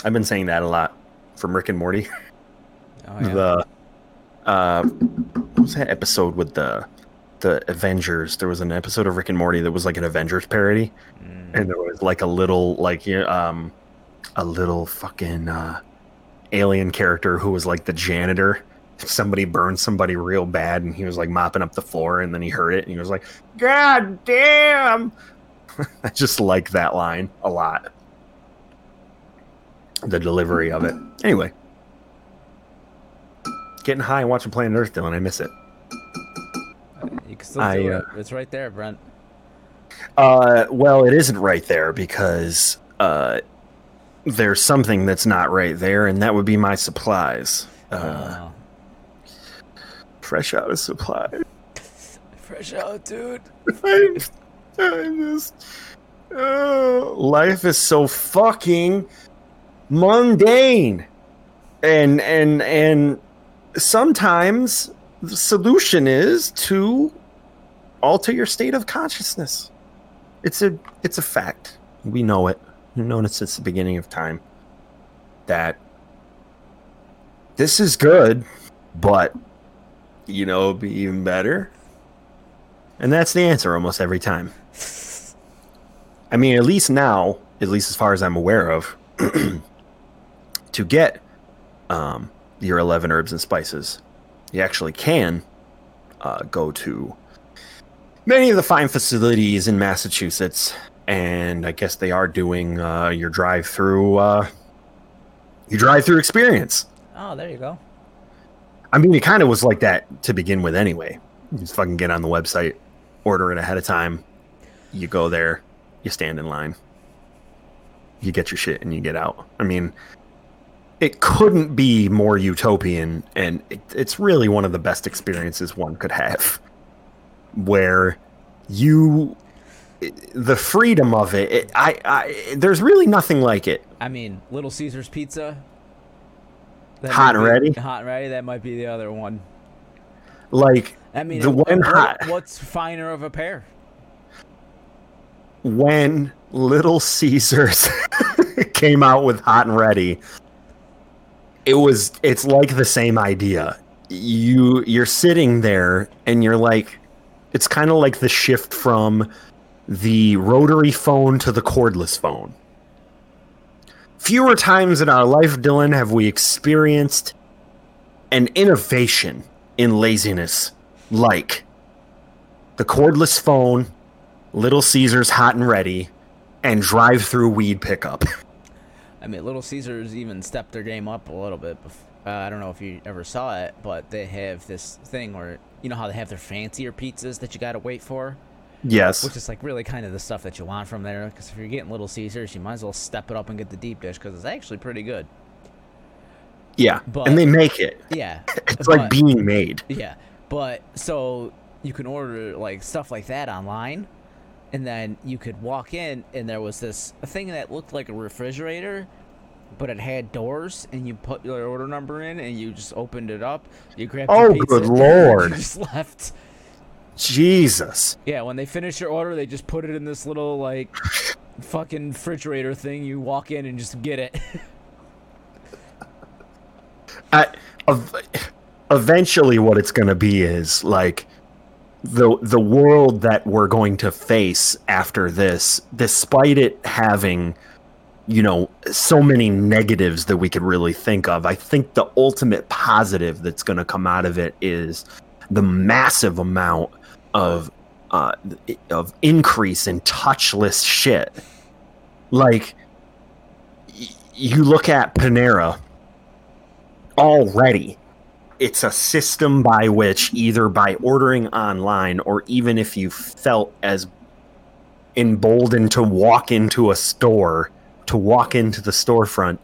I've been saying that a lot from Rick and Morty. Oh, yeah. The uh what was that episode with the the Avengers? There was an episode of Rick and Morty that was like an Avengers parody. Mm. And there was like a little like yeah, um a little fucking uh alien character who was like the janitor. Somebody burned somebody real bad and he was like mopping up the floor and then he heard it and he was like, God damn I just like that line a lot. The delivery of it. Anyway. Getting high and watching Planet Earth, Dylan. I miss it. You can still I, do uh, it. It's right there, Brent. Uh, well, it isn't right there because uh, there's something that's not right there, and that would be my supplies. Uh, Oh. Fresh out of supply. Fresh out, dude. I, I just, oh, life is so fucking mundane, and and and sometimes the solution is to alter your state of consciousness. It's a it's a fact. We know it. We've known it since the beginning of time. That this is good, but you know, be even better. And that's the answer almost every time. I mean, at least now, at least as far as I'm aware of, to get um, your 11 herbs and spices, you actually can uh, go to many of the fine facilities in Massachusetts. And I guess they are doing uh, your drive through uh, your drive through experience. Oh, there you go. I mean, it kind of was like that to begin with anyway. You just fucking get on the website, order it ahead of time. You go there, you stand in line, you get your shit, and you get out. I mean, it couldn't be more utopian, and it, it's really one of the best experiences one could have. Where you, the freedom of it, it I, I, there's really nothing like it. I mean, Little Caesar's Pizza. That Hot and ready? Hot and ready. That might be the other one. Like, I mean, The what- one hot- what's finer of a pair? when Little Caesars came out with Hot and Ready, it was it's like the same idea. You you're sitting there and you're like it's kind of like the shift from the rotary phone to the cordless phone. Fewer times in our life, Dylan, have we experienced an innovation in laziness like the cordless phone Little Caesars hot and ready, and drive through weed pickup. I mean, Little Caesars even stepped their game up a little bit. Uh, I don't know if you ever saw it, but they have this thing where you know how they have their fancier pizzas that you gotta wait for, yes. which is like really kind of the stuff that you want from there. Because if you're getting Little Caesars, you might as well step it up and get the deep dish because it's actually pretty good. Yeah. but- and they make it. Yeah, It's like being made. Yeah, but so you can order like stuff like that online, and then you could walk in, and there was this thing that looked like a refrigerator, but it had doors, and you put your order number in, and you just opened it up. You grabbed. Oh, good and lord. You just left. Jesus. Yeah, when they finish your order, they just put it in this little like fucking refrigerator thing. You walk in and just get it. I, ev- eventually, what it's going to be is like the the world that we're going to face after this, despite it having, you know, so many negatives that we could really think of. I think the ultimate positive that's going to come out of it is the massive amount of uh, of increase in touchless shit. Like y- you look at Panera already it's a system by which either by ordering online or even if you felt as emboldened to walk into a store to walk into the storefront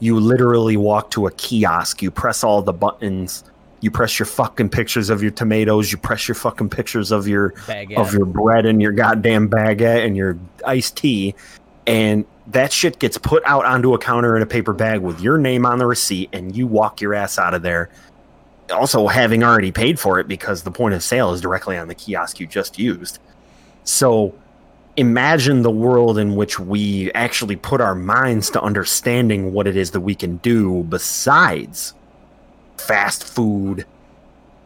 you literally walk to a kiosk you press all the buttons you press your fucking pictures of your tomatoes you press your fucking pictures of your Baguette. of your bread and your goddamn baguette and your iced tea and that shit gets put out onto a counter in a paper bag with your name on the receipt and you walk your ass out of there also having already paid for it because the point of sale is directly on the kiosk you just used so imagine the world in which we actually put our minds to understanding what it is that we can do besides fast food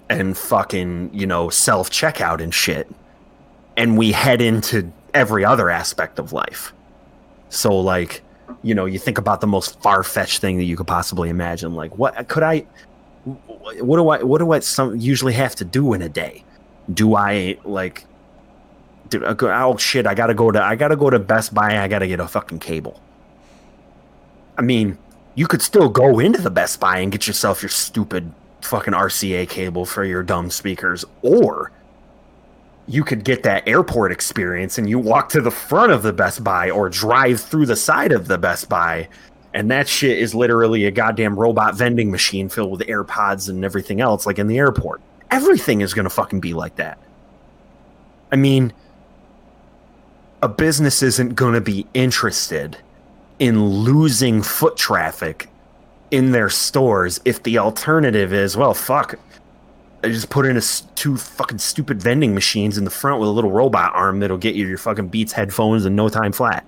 and fucking you know self checkout and shit and we head into every other aspect of life so like, you know, you think about the most far fetched thing that you could possibly imagine. Like, what could I? What do I? What do I some usually have to do in a day? Do I like? Do oh shit! I gotta go to. I gotta go to Best Buy. I gotta get a fucking cable. I mean, you could still go into the Best Buy and get yourself your stupid fucking RCA cable for your dumb speakers, or you could get that airport experience and you walk to the front of the Best Buy or drive through the side of the Best Buy. And that shit is literally a goddamn robot vending machine filled with AirPods and everything else, like in the airport. Everything is going to fucking be like that. I mean, a business isn't going to be interested in losing foot traffic in their stores if the alternative is, well, fuck, I just put in a two fucking stupid vending machines in the front with a little robot arm that'll get you your fucking Beats headphones in no time flat.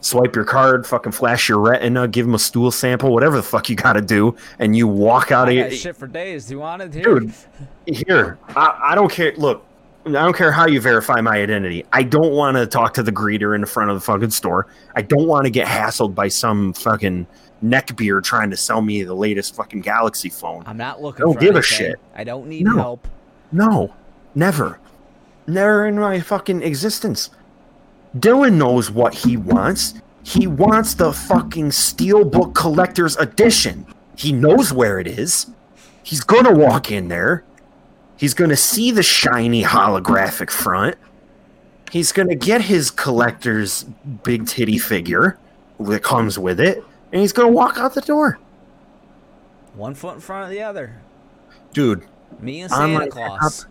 Swipe your card, fucking flash your retina, give them a stool sample, whatever the fuck you gotta do, and you walk out I of here. shit for days. Do you want it here? Dude, here, I, I don't care. Look, I don't care how you verify my identity. I don't want to talk to the greeter in the front of the fucking store. I don't want to get hassled by some fucking neckbeard trying to sell me the latest fucking Galaxy phone. I'm not looking. don't for give a shit. I don't need No. help. No, never. Never in my fucking existence. Dylan knows what he wants. He wants the fucking Steelbook Collector's Edition. He knows where it is. He's gonna walk in there. He's gonna see the shiny holographic front. He's gonna get his collector's big titty figure that comes with it, and he's gonna walk out the door. One foot in front of the other. Dude, Me and Santa Online Claus.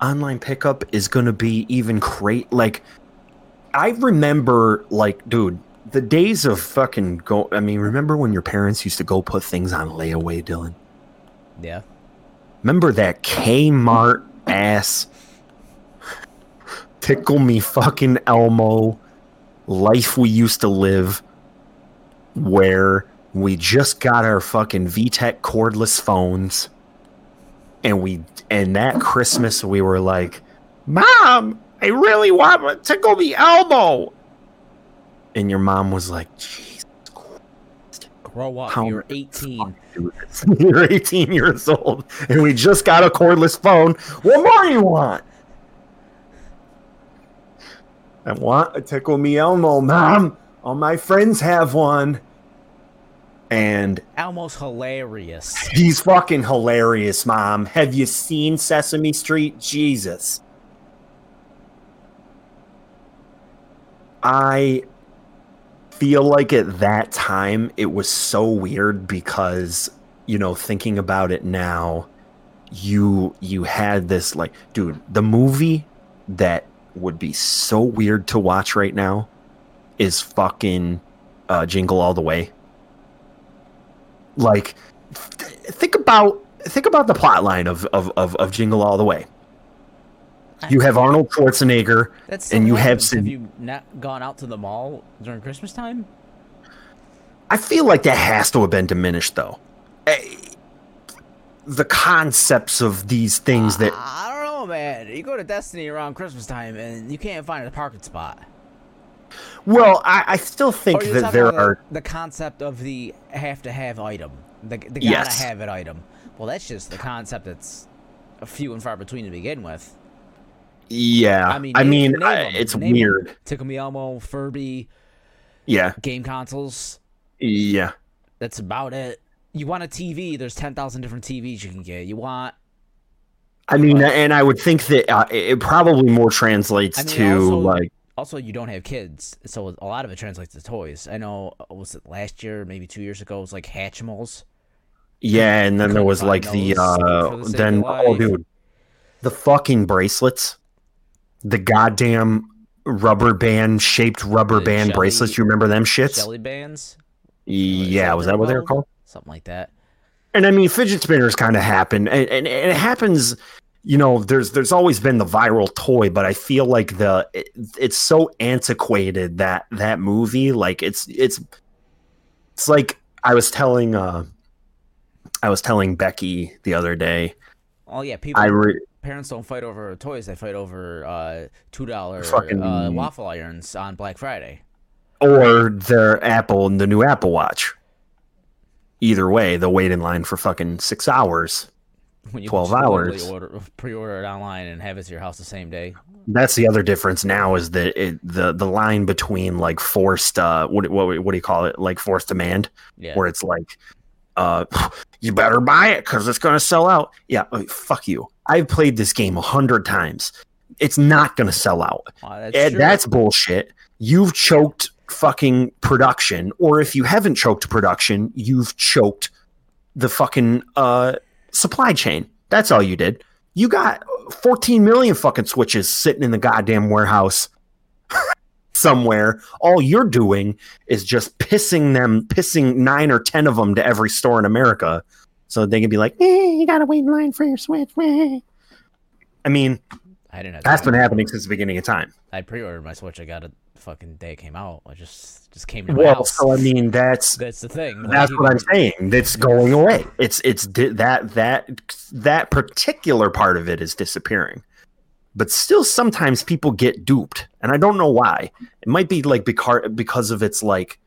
online pickup is going to be even great. Like, I remember, like, dude, the days of fucking go. I mean, remember when your parents used to go put things on layaway, Dylan? Yeah. Remember that Kmart ass tickle me fucking Elmo life we used to live where we just got our fucking VTech cordless phones and we and that Christmas we were like, "Mom, I really want to tickle me Elmo." And your mom was like, "Jeez, Grow up. How You're 18. You're 18 years old, and we just got a cordless phone. What more do you want? I want a Tickle Me Elmo, Mom. All my friends have one. And Elmo's hilarious. he's fucking hilarious, Mom. Have you seen Sesame Street? Jesus. I feel like at that time it was so weird because you know thinking about it now you you had this like dude the movie that would be so weird to watch right now is fucking uh, jingle all the way. Like th- think about think about the plot line of, of of of jingle all the way You have Arnold Schwarzenegger, That still and you have. Have you not gone out to the mall during Christmas time? I feel like that has to have been diminished, though. Eh, The concepts of these things that I don't know, man. You go to Destiny around Christmas time and you can't find a parking spot. Well, I, I still think that there are. the, the concept of the have to have item, the, the gotta Yes. have it item. Well, that's just the concept that's a few and far between to begin with. Yeah, I mean, I mean, name I- it's name weird. Tickle Me Elmo, Furby, Yeah, game consoles. yeah. That's about it. You want a TV? There's ten thousand different TVs you can get. You want I mean, and I would think that uh, it it probably more translates I mean, to also- like also you don't have kids, so a lot of it translates to toys. I know uh, was it last year, maybe two years ago, it was like Hatchimals. yeah, and then there was like the uh the then oh dude, the fucking bracelets, the goddamn rubber band shaped rubber The band jelly- bracelets. You remember them shits? Jelly bands, yeah, was that what they were called? Something like that. And I mean, fidget spinners kind of happen, and, and, and it happens. You know, there's there's always been the viral toy, but I feel like the it, it's so antiquated that that movie, like it's it's it's like I was telling uh I was telling Becky the other day. Oh yeah, people. I re- parents don't fight over toys; they fight over uh, two dollar uh, waffle irons on Black Friday. or their Apple, and the new Apple Watch. Either way, they'll wait in line for fucking six hours. When you 12 hours. Order, pre-order it online and have it to your house the same day. That's the other difference now is that it, the the line between like forced uh what what what do you call it like forced demand Yeah. where it's like uh you better buy it because it's gonna sell out. Yeah, uh, fuck you. I've played this game a hundred times. It's not gonna sell out. Uh, that's that's bullshit. You've choked fucking production, or if you haven't choked production, you've choked the fucking uh, supply chain. That's all you did. You got 14 million fucking switches sitting in the goddamn warehouse somewhere. All you're doing is just pissing them, pissing nine or 10 of them to every store in America so they can be like, eh, you gotta wait in line for your switch. eh." I mean, I didn't that's been happening since the beginning of time. I pre-ordered my Switch. I got it the fucking day it came out. I just just came to my Well, house. so I mean, that's that's the thing. That's you what I'm saying. That's going away. It's it's di- that that that particular part of it is disappearing. But still, sometimes people get duped, and I don't know why. It might be like because because of it's like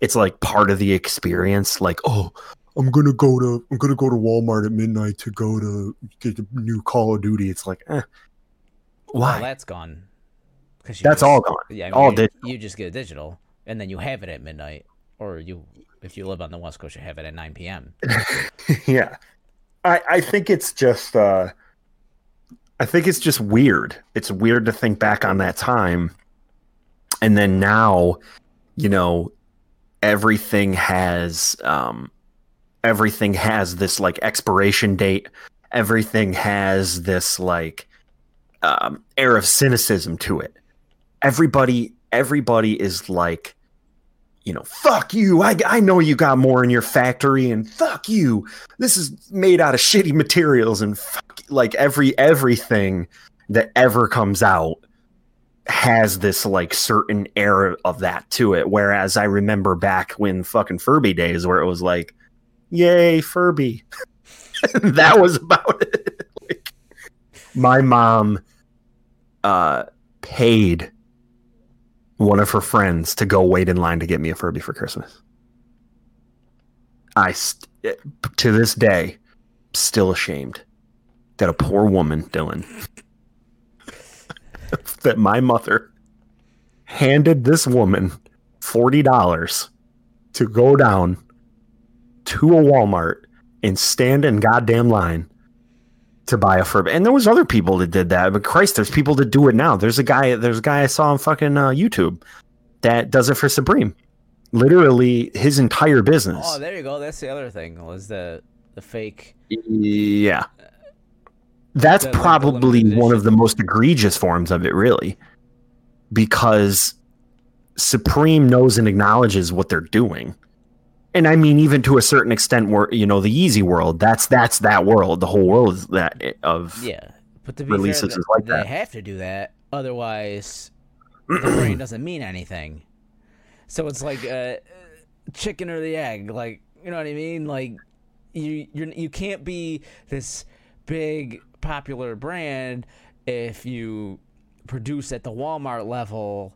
it's like part of the experience. Like, oh, I'm gonna go to I'm gonna go to Walmart at midnight to go to get the new Call of Duty. It's like, eh, Well, why? that's gone. 'Cause you That's just- all gone. Yeah, I mean, All you, digital. you just get it digital, and then you have it at midnight, or you, if you live on the West Coast, you have it at 9 p.m. yeah i i think it's just uh i think it's just weird it's weird to think back on that time and then now you know everything has um everything has this like expiration date. Everything has this like um air of cynicism to it. Everybody everybody is like you know fuck you. I i know you got more in your factory and fuck you. This is made out of shitty materials and fuck, like every everything that ever comes out has this like certain air of that to it. Whereas i remember back when fucking furby days where it was like yay furby. That was about it. Like, my mom uh paid one of her friends to go wait in line to get me a furby for christmas. I st- to this day still ashamed that a poor woman dylan that my mother handed this woman $40 to go down to a Walmart and stand in goddamn line to buy a Furby. And there was other people that did that, but Christ, there's people that do it now. There's a guy, there's a guy I saw on fucking uh, YouTube that does it for Supreme. Literally, his entire business. Oh, there you go. That's the other thing was the the fake. Yeah. That's The, probably one of the most egregious forms of it, really. Because Supreme knows and acknowledges what they're doing. And I mean, even to a certain extent, where you know the Yeezy world, that's that's that world. The whole world is that of Yeah, But to be releases fair, is like they that. have to do that, otherwise the brain doesn't mean anything. So it's like uh, chicken or the egg, like you know what I mean? Like you you're, you can't be this big popular brand if you produce at the Walmart level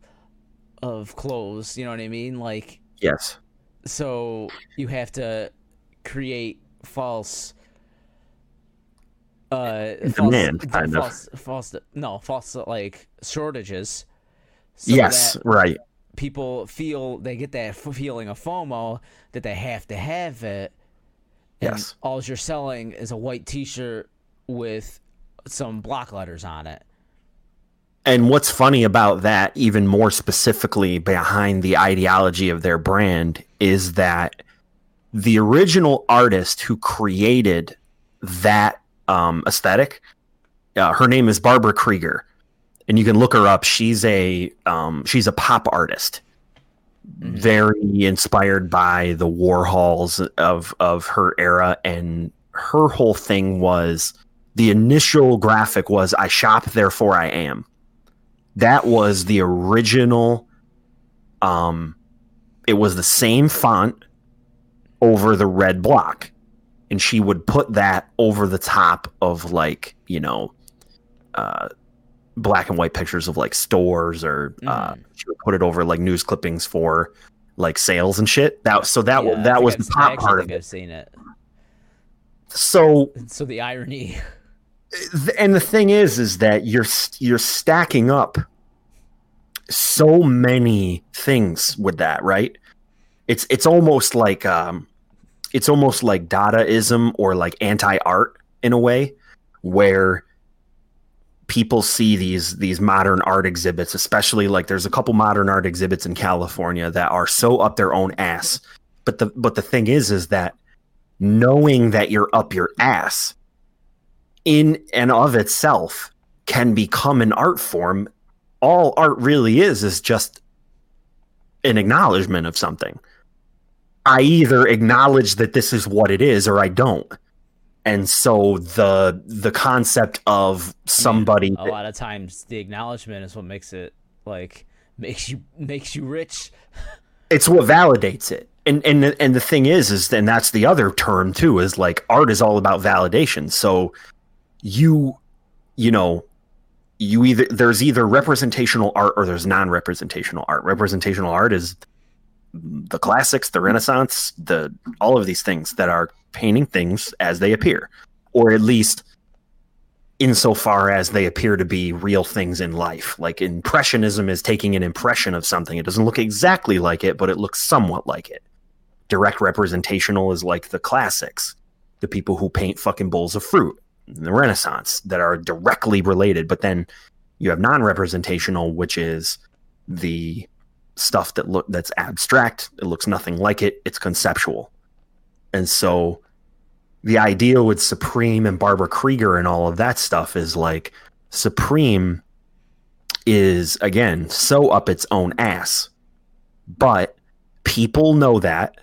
of clothes. You know what I mean? Like Yes. So you have to create false uh Demand, false, kind of. false, false no false like shortages so yes. Right. people feel they get that feeling of FOMO that they have to have it and Yes. all you're selling is a white t-shirt with some block letters on it And what's funny about that, even more specifically behind the ideology of their brand, is that the original artist who created that um, aesthetic, uh, her name is Barbara Kruger, and you can look her up. She's a um, she's a pop artist, very inspired by the Warhols of of her era, and her whole thing was the initial graphic was "I shop, therefore I am." That was the original um it was the same font over the red block. And she would put that over the top of like you know uh black and white pictures of like stores or uh Mhm. she would put it over like news clippings for like sales and shit. That so that Yeah, that was I've- the top part of think it I've seen it. So so the irony and the thing is is that you're you're stacking up so many things with that right? It's it's almost like um it's almost like dadaism or like anti-art in a way where people see these these modern art exhibits especially like there's a couple modern art exhibits in California that are so up their own ass. But the but the thing is is that knowing that you're up your ass in and of itself can become an art form all art really is is just an acknowledgement of something. I either acknowledge that this is what it is or i don't. And so the the concept of somebody a lot of times the acknowledgement is what makes it like makes you makes you rich. It's what validates it. And and and the thing is is and that's the other term too is like art is all about validation. So you you know you either there's either representational art or there's non-representational art representational art is the classics the renaissance the all of these things that are painting things as they appear or at least insofar as they appear to be real things in life. Like impressionism is taking an impression of something. It doesn't look exactly like it, but it looks somewhat like it. Direct representational is like the classics, the people who paint fucking bowls of fruit the Renaissance that are directly related. But then you have non-representational, which is the stuff that look that's abstract. It looks nothing like it. It's conceptual. And so the idea with Supreme and Barbara Kruger and all of that stuff is like Supreme is again so up its own ass. But people know that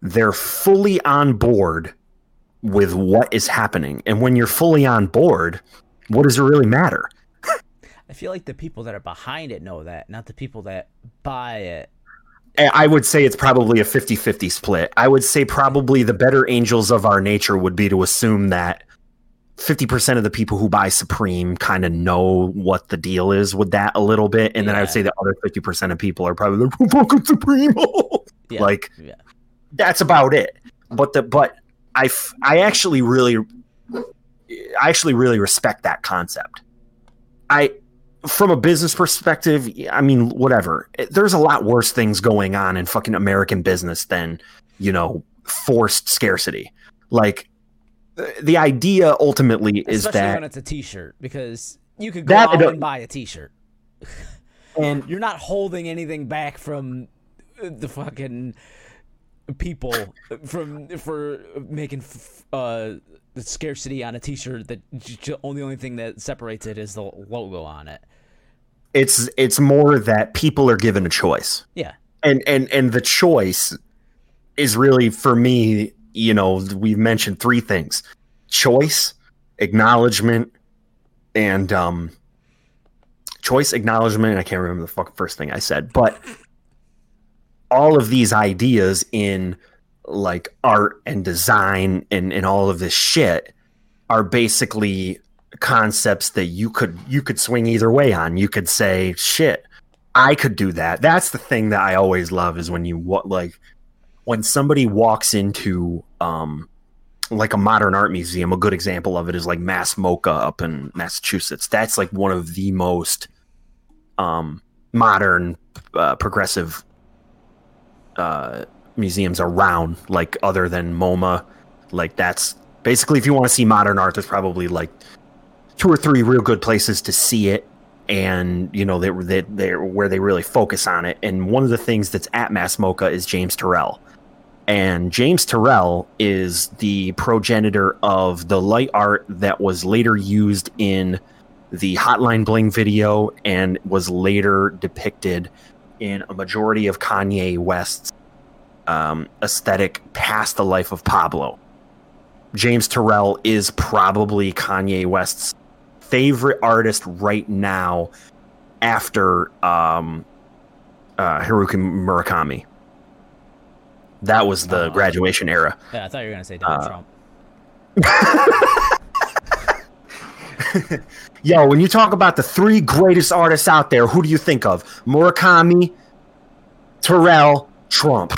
they're fully on board with what is happening. And when you're fully on board, what does it really matter? i feel like the people that are behind it know that not the people that buy it I would say it's probably a 50 50 split. I would say probably the better angels of our nature would be to assume that 50% of the people who buy Supreme kind of know what the deal is with that a little bit. And then I would say the other 50% of people are probably like, "Who fucking Supreme? yeah Like, yeah that's about it. But the, but I, f- I actually really, I actually really respect that concept. I, from a business perspective, I mean, whatever. There's a lot worse things going on in fucking American business than, you know, forced scarcity. Like, the- idea ultimately is that when it's a t-shirt because you could go That out and buy a t-shirt and you're not holding anything back from the fucking people from for making f- uh the scarcity on a t-shirt that j- only only thing that separates it is the logo on it it's it's more that people are given a choice. yeah and and and the choice is really for me you know we've mentioned three things choice acknowledgement and um, choice acknowledgement. I can't remember the fucking first thing I said, but all of these ideas in like art and design and, and all of this shit are basically concepts that you could you could swing either way on. You could say, shit, I could do that. That's the thing that I always love is when you what like when somebody walks into um like a modern art museum, a good example of it is like Mass MoCA up in Massachusetts. That's like one of the most um modern uh, progressive uh museums around like other than MoMA. Like that's basically if you want to see modern art there's probably like two or three real good places to see it and you know they they they where they really focus on it. And one of the things that's at Mass MoCA is James Turrell. And James Turrell is the progenitor of the light art that was later used in the Hotline Bling video and was later depicted in a majority of Kanye West's um, aesthetic past the life of Pablo. James Turrell is probably Kanye West's favorite artist right now after um, uh, Haruki Murakami. That was the Oh. graduation era. Yeah, I thought you were gonna say Donald Uh, Trump. Yo, when you talk about the three greatest artists out there, who do you think of? Murakami, Turrell, Trump.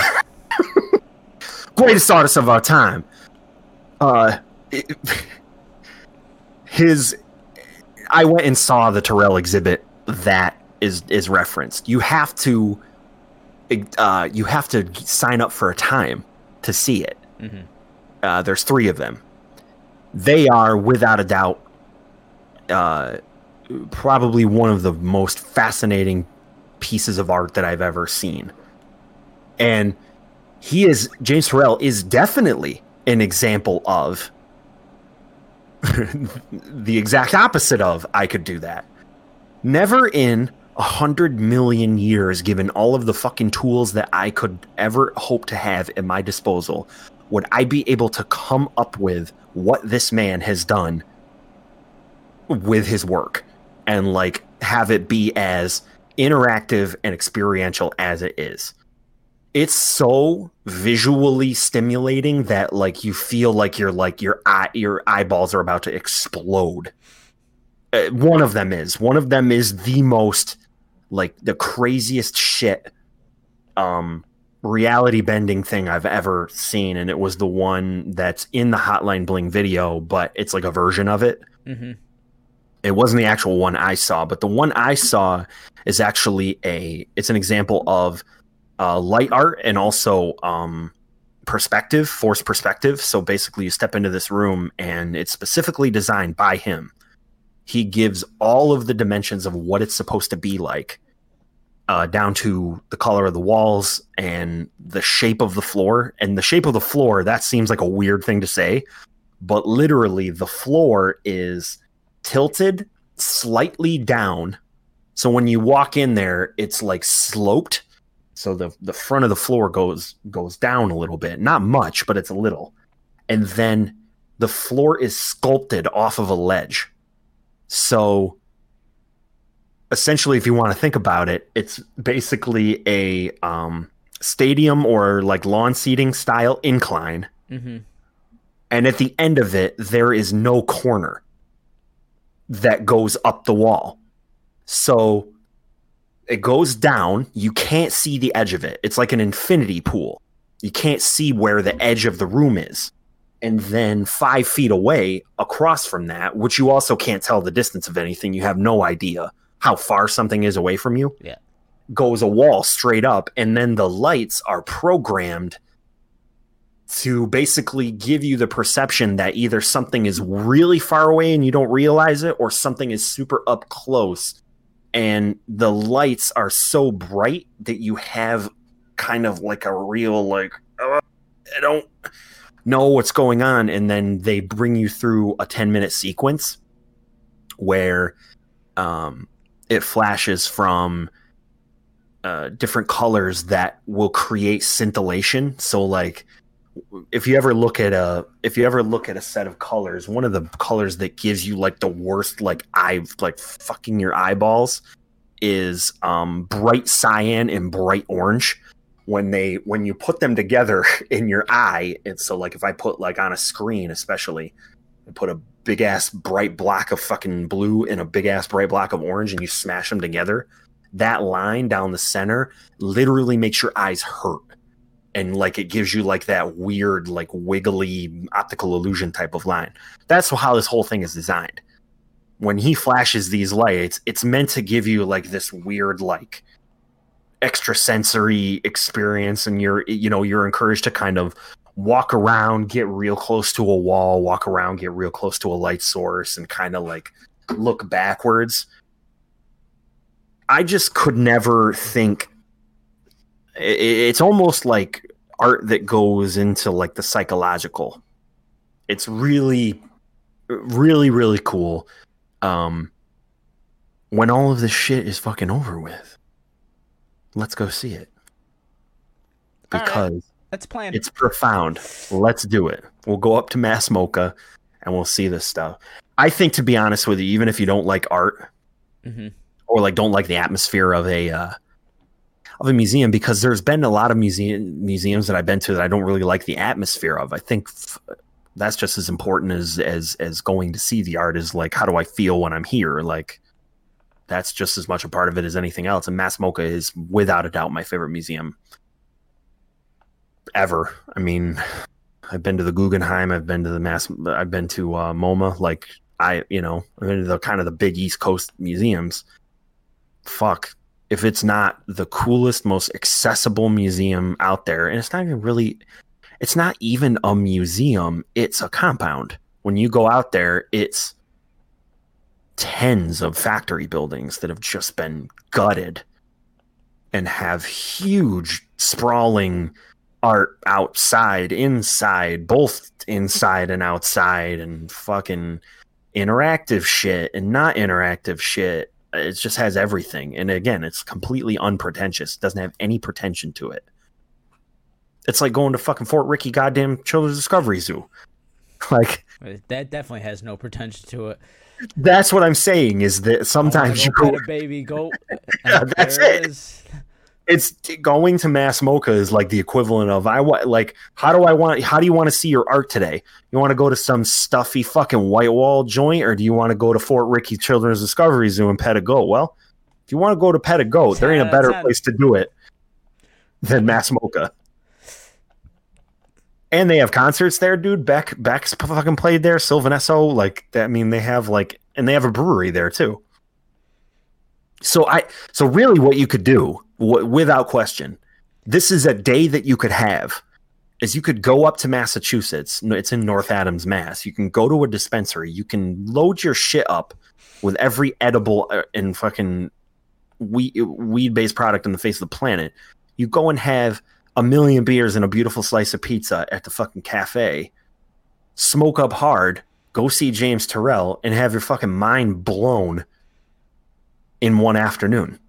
greatest artists of our time. Uh, it- his. I went and saw the Turrell exhibit that is is referenced. You have to. Uh, you have to sign up for a time to see it. Mhm. Uh, there's three of them. They are without a doubt uh, probably one of the most fascinating pieces of art that I've ever seen. And he is James Turrell is definitely an example of the exact opposite of I could do that. Never in a hundred million years, given all of the fucking tools that I could ever hope to have at my disposal, would I be able to come up with what this man has done with his work and like have it be as interactive and experiential as it is. It's so visually stimulating that like you feel like you're like your eye your eyeballs are about to explode. Uh, one of them is. One of them is the most like the craziest shit um reality bending thing I've ever seen and it was the one that's in the Hotline Bling video but it's like a version of it hmm it wasn't the actual one I saw, but the one I saw is actually a it's an example of uh, light art and also um, perspective, force perspective. So basically, you step into this room and it's specifically designed by him. He gives all of the dimensions of what it's supposed to be like, uh, down to the color of the walls and the shape of the floor. And the shape of the floor that seems like a weird thing to say, but literally the floor is tilted slightly down. So when you walk in there, it's like sloped. So the the front of the floor goes goes down a little bit, not much, but it's a little. And then the floor is sculpted off of a ledge. So essentially if you want to think about it, it's basically a um stadium or like lawn seating style incline hmm and at the end of it there is no corner that goes up the wall. So it goes down. You can't see the edge of it. It's like an infinity pool. You can't see where the edge of the room is. And then five feet away across from that which you also can't tell the distance of anything. You have no idea how far something is away from you. Yeah. goes a wall straight up and then the lights are programmed to basically give you the perception that either something is really far away and you don't realize it or something is super up close and the lights are so bright that you have kind of like a real like "Uh, I don't know what's going on and then they bring you through a 10 minute sequence where um it flashes from uh, different colors that will create scintillation. So, like if you ever look at a if you ever look at a set of colors, one of the colors that gives you like the worst like eye like fucking your eyeballs is um bright cyan and bright orange. When they when you put them together in your eye and so like if i put like on a screen especially put a big ass bright block of fucking blue and a big ass bright block of orange and you smash them together that line down the center literally makes your eyes hurt and like it gives you like that weird like wiggly optical illusion type of line. That's how this whole thing is designed. When he flashes these lights it's meant to give you like this weird like extrasensory experience and you're you know you're encouraged to kind of walk around get real close to a wall walk around get real close to a light source and kind of like look backwards. I just could never think it's almost like art that goes into like the psychological it's really really really cool um when all of this shit is fucking over with let's go see it All right. because That's planned. it's profound. Let's do it. We'll go up to Mass MoCA and we'll see this stuff. I think, to be honest with you, even if you don't like art hmm or like don't like the atmosphere of a uh, of a museum, because there's been a lot of museum museums that I've been to that I don't really like the atmosphere of. I think f- that's just as important as as as going to see the art is like how do I feel when I'm here? Like that's just as much a part of it as anything else. And Mass MoCA is without a doubt my favorite museum ever. I mean, I've been to the Guggenheim, I've been to the Mass, I've been to uh, MoMA. Like I, you know, I've been to the kind of the big East Coast museums. Fuck, if it's not the coolest, most accessible museum out there, and it's not even really, it's not even a museum. It's a compound. When you go out there, it's tens of factory buildings that have just been gutted and have huge sprawling art outside, inside, both inside and outside, and fucking interactive shit and not interactive shit. It just has everything. And again, it's completely unpretentious. It doesn't have any pretension to it. It's like going to fucking Fort Rickey goddamn Children's Discovery Zoo. Like That definitely has no pretension to it. that's what I'm saying is that sometimes you go go a baby goat. Yeah, that's there it. It's going to mass MoCA is like the equivalent of i want like how do i want how do you want to see your art today? You want to go to some stuffy fucking white wall joint or do you want to go to fort rickey children's discovery zoo and pet a goat? Well if you want to go to pet a goat there ain't a Ten out of better place to do it than mass MoCA. And they have concerts there dude. Beck beck's fucking played there. Sylvan Esso like that i mean they have like and they have a brewery there too. So I so really what you could do w- without question, this is a day that you could have is you could go up to Massachusetts. It's in North Adams, Mass. You can go to a dispensary. You can load your shit up with every edible uh, and fucking weed based product on the face of the planet. You go and have a million beers and a beautiful slice of pizza at the fucking cafe. Smoke up hard. Go see James Turrell and have your fucking mind blown in one afternoon.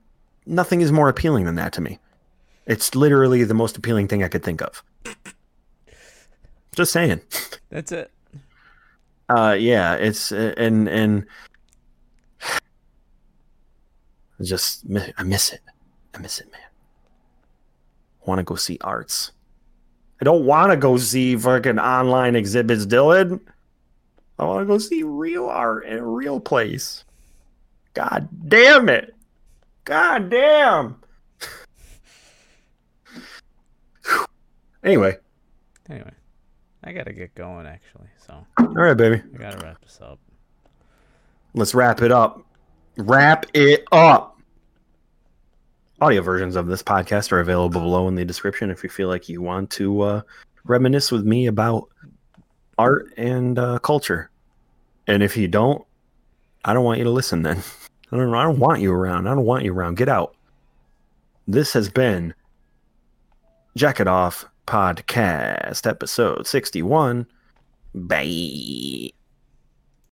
Nothing is more appealing than that to me. It's literally the most appealing thing I could think of. Just saying. That's it. Uh, yeah, it's uh, and and just I miss it. I miss it, man. Want to go see arts? I don't want to go see fucking online exhibits, Dylan. I want to go see real art in a real place. God damn it! God damn. anyway, Anyway, I gotta get going actually, so all right, baby. I gotta wrap this up. Let's wrap it up. Wrap it up. Audio versions of this podcast are available below in the description if you feel like you want to uh, reminisce with me about art and uh, culture. And if you don't, I don't want you to listen then. I don't I don't want you around. I don't want you around. Get out. This has been Jacket Off Podcast, episode 61. Bye.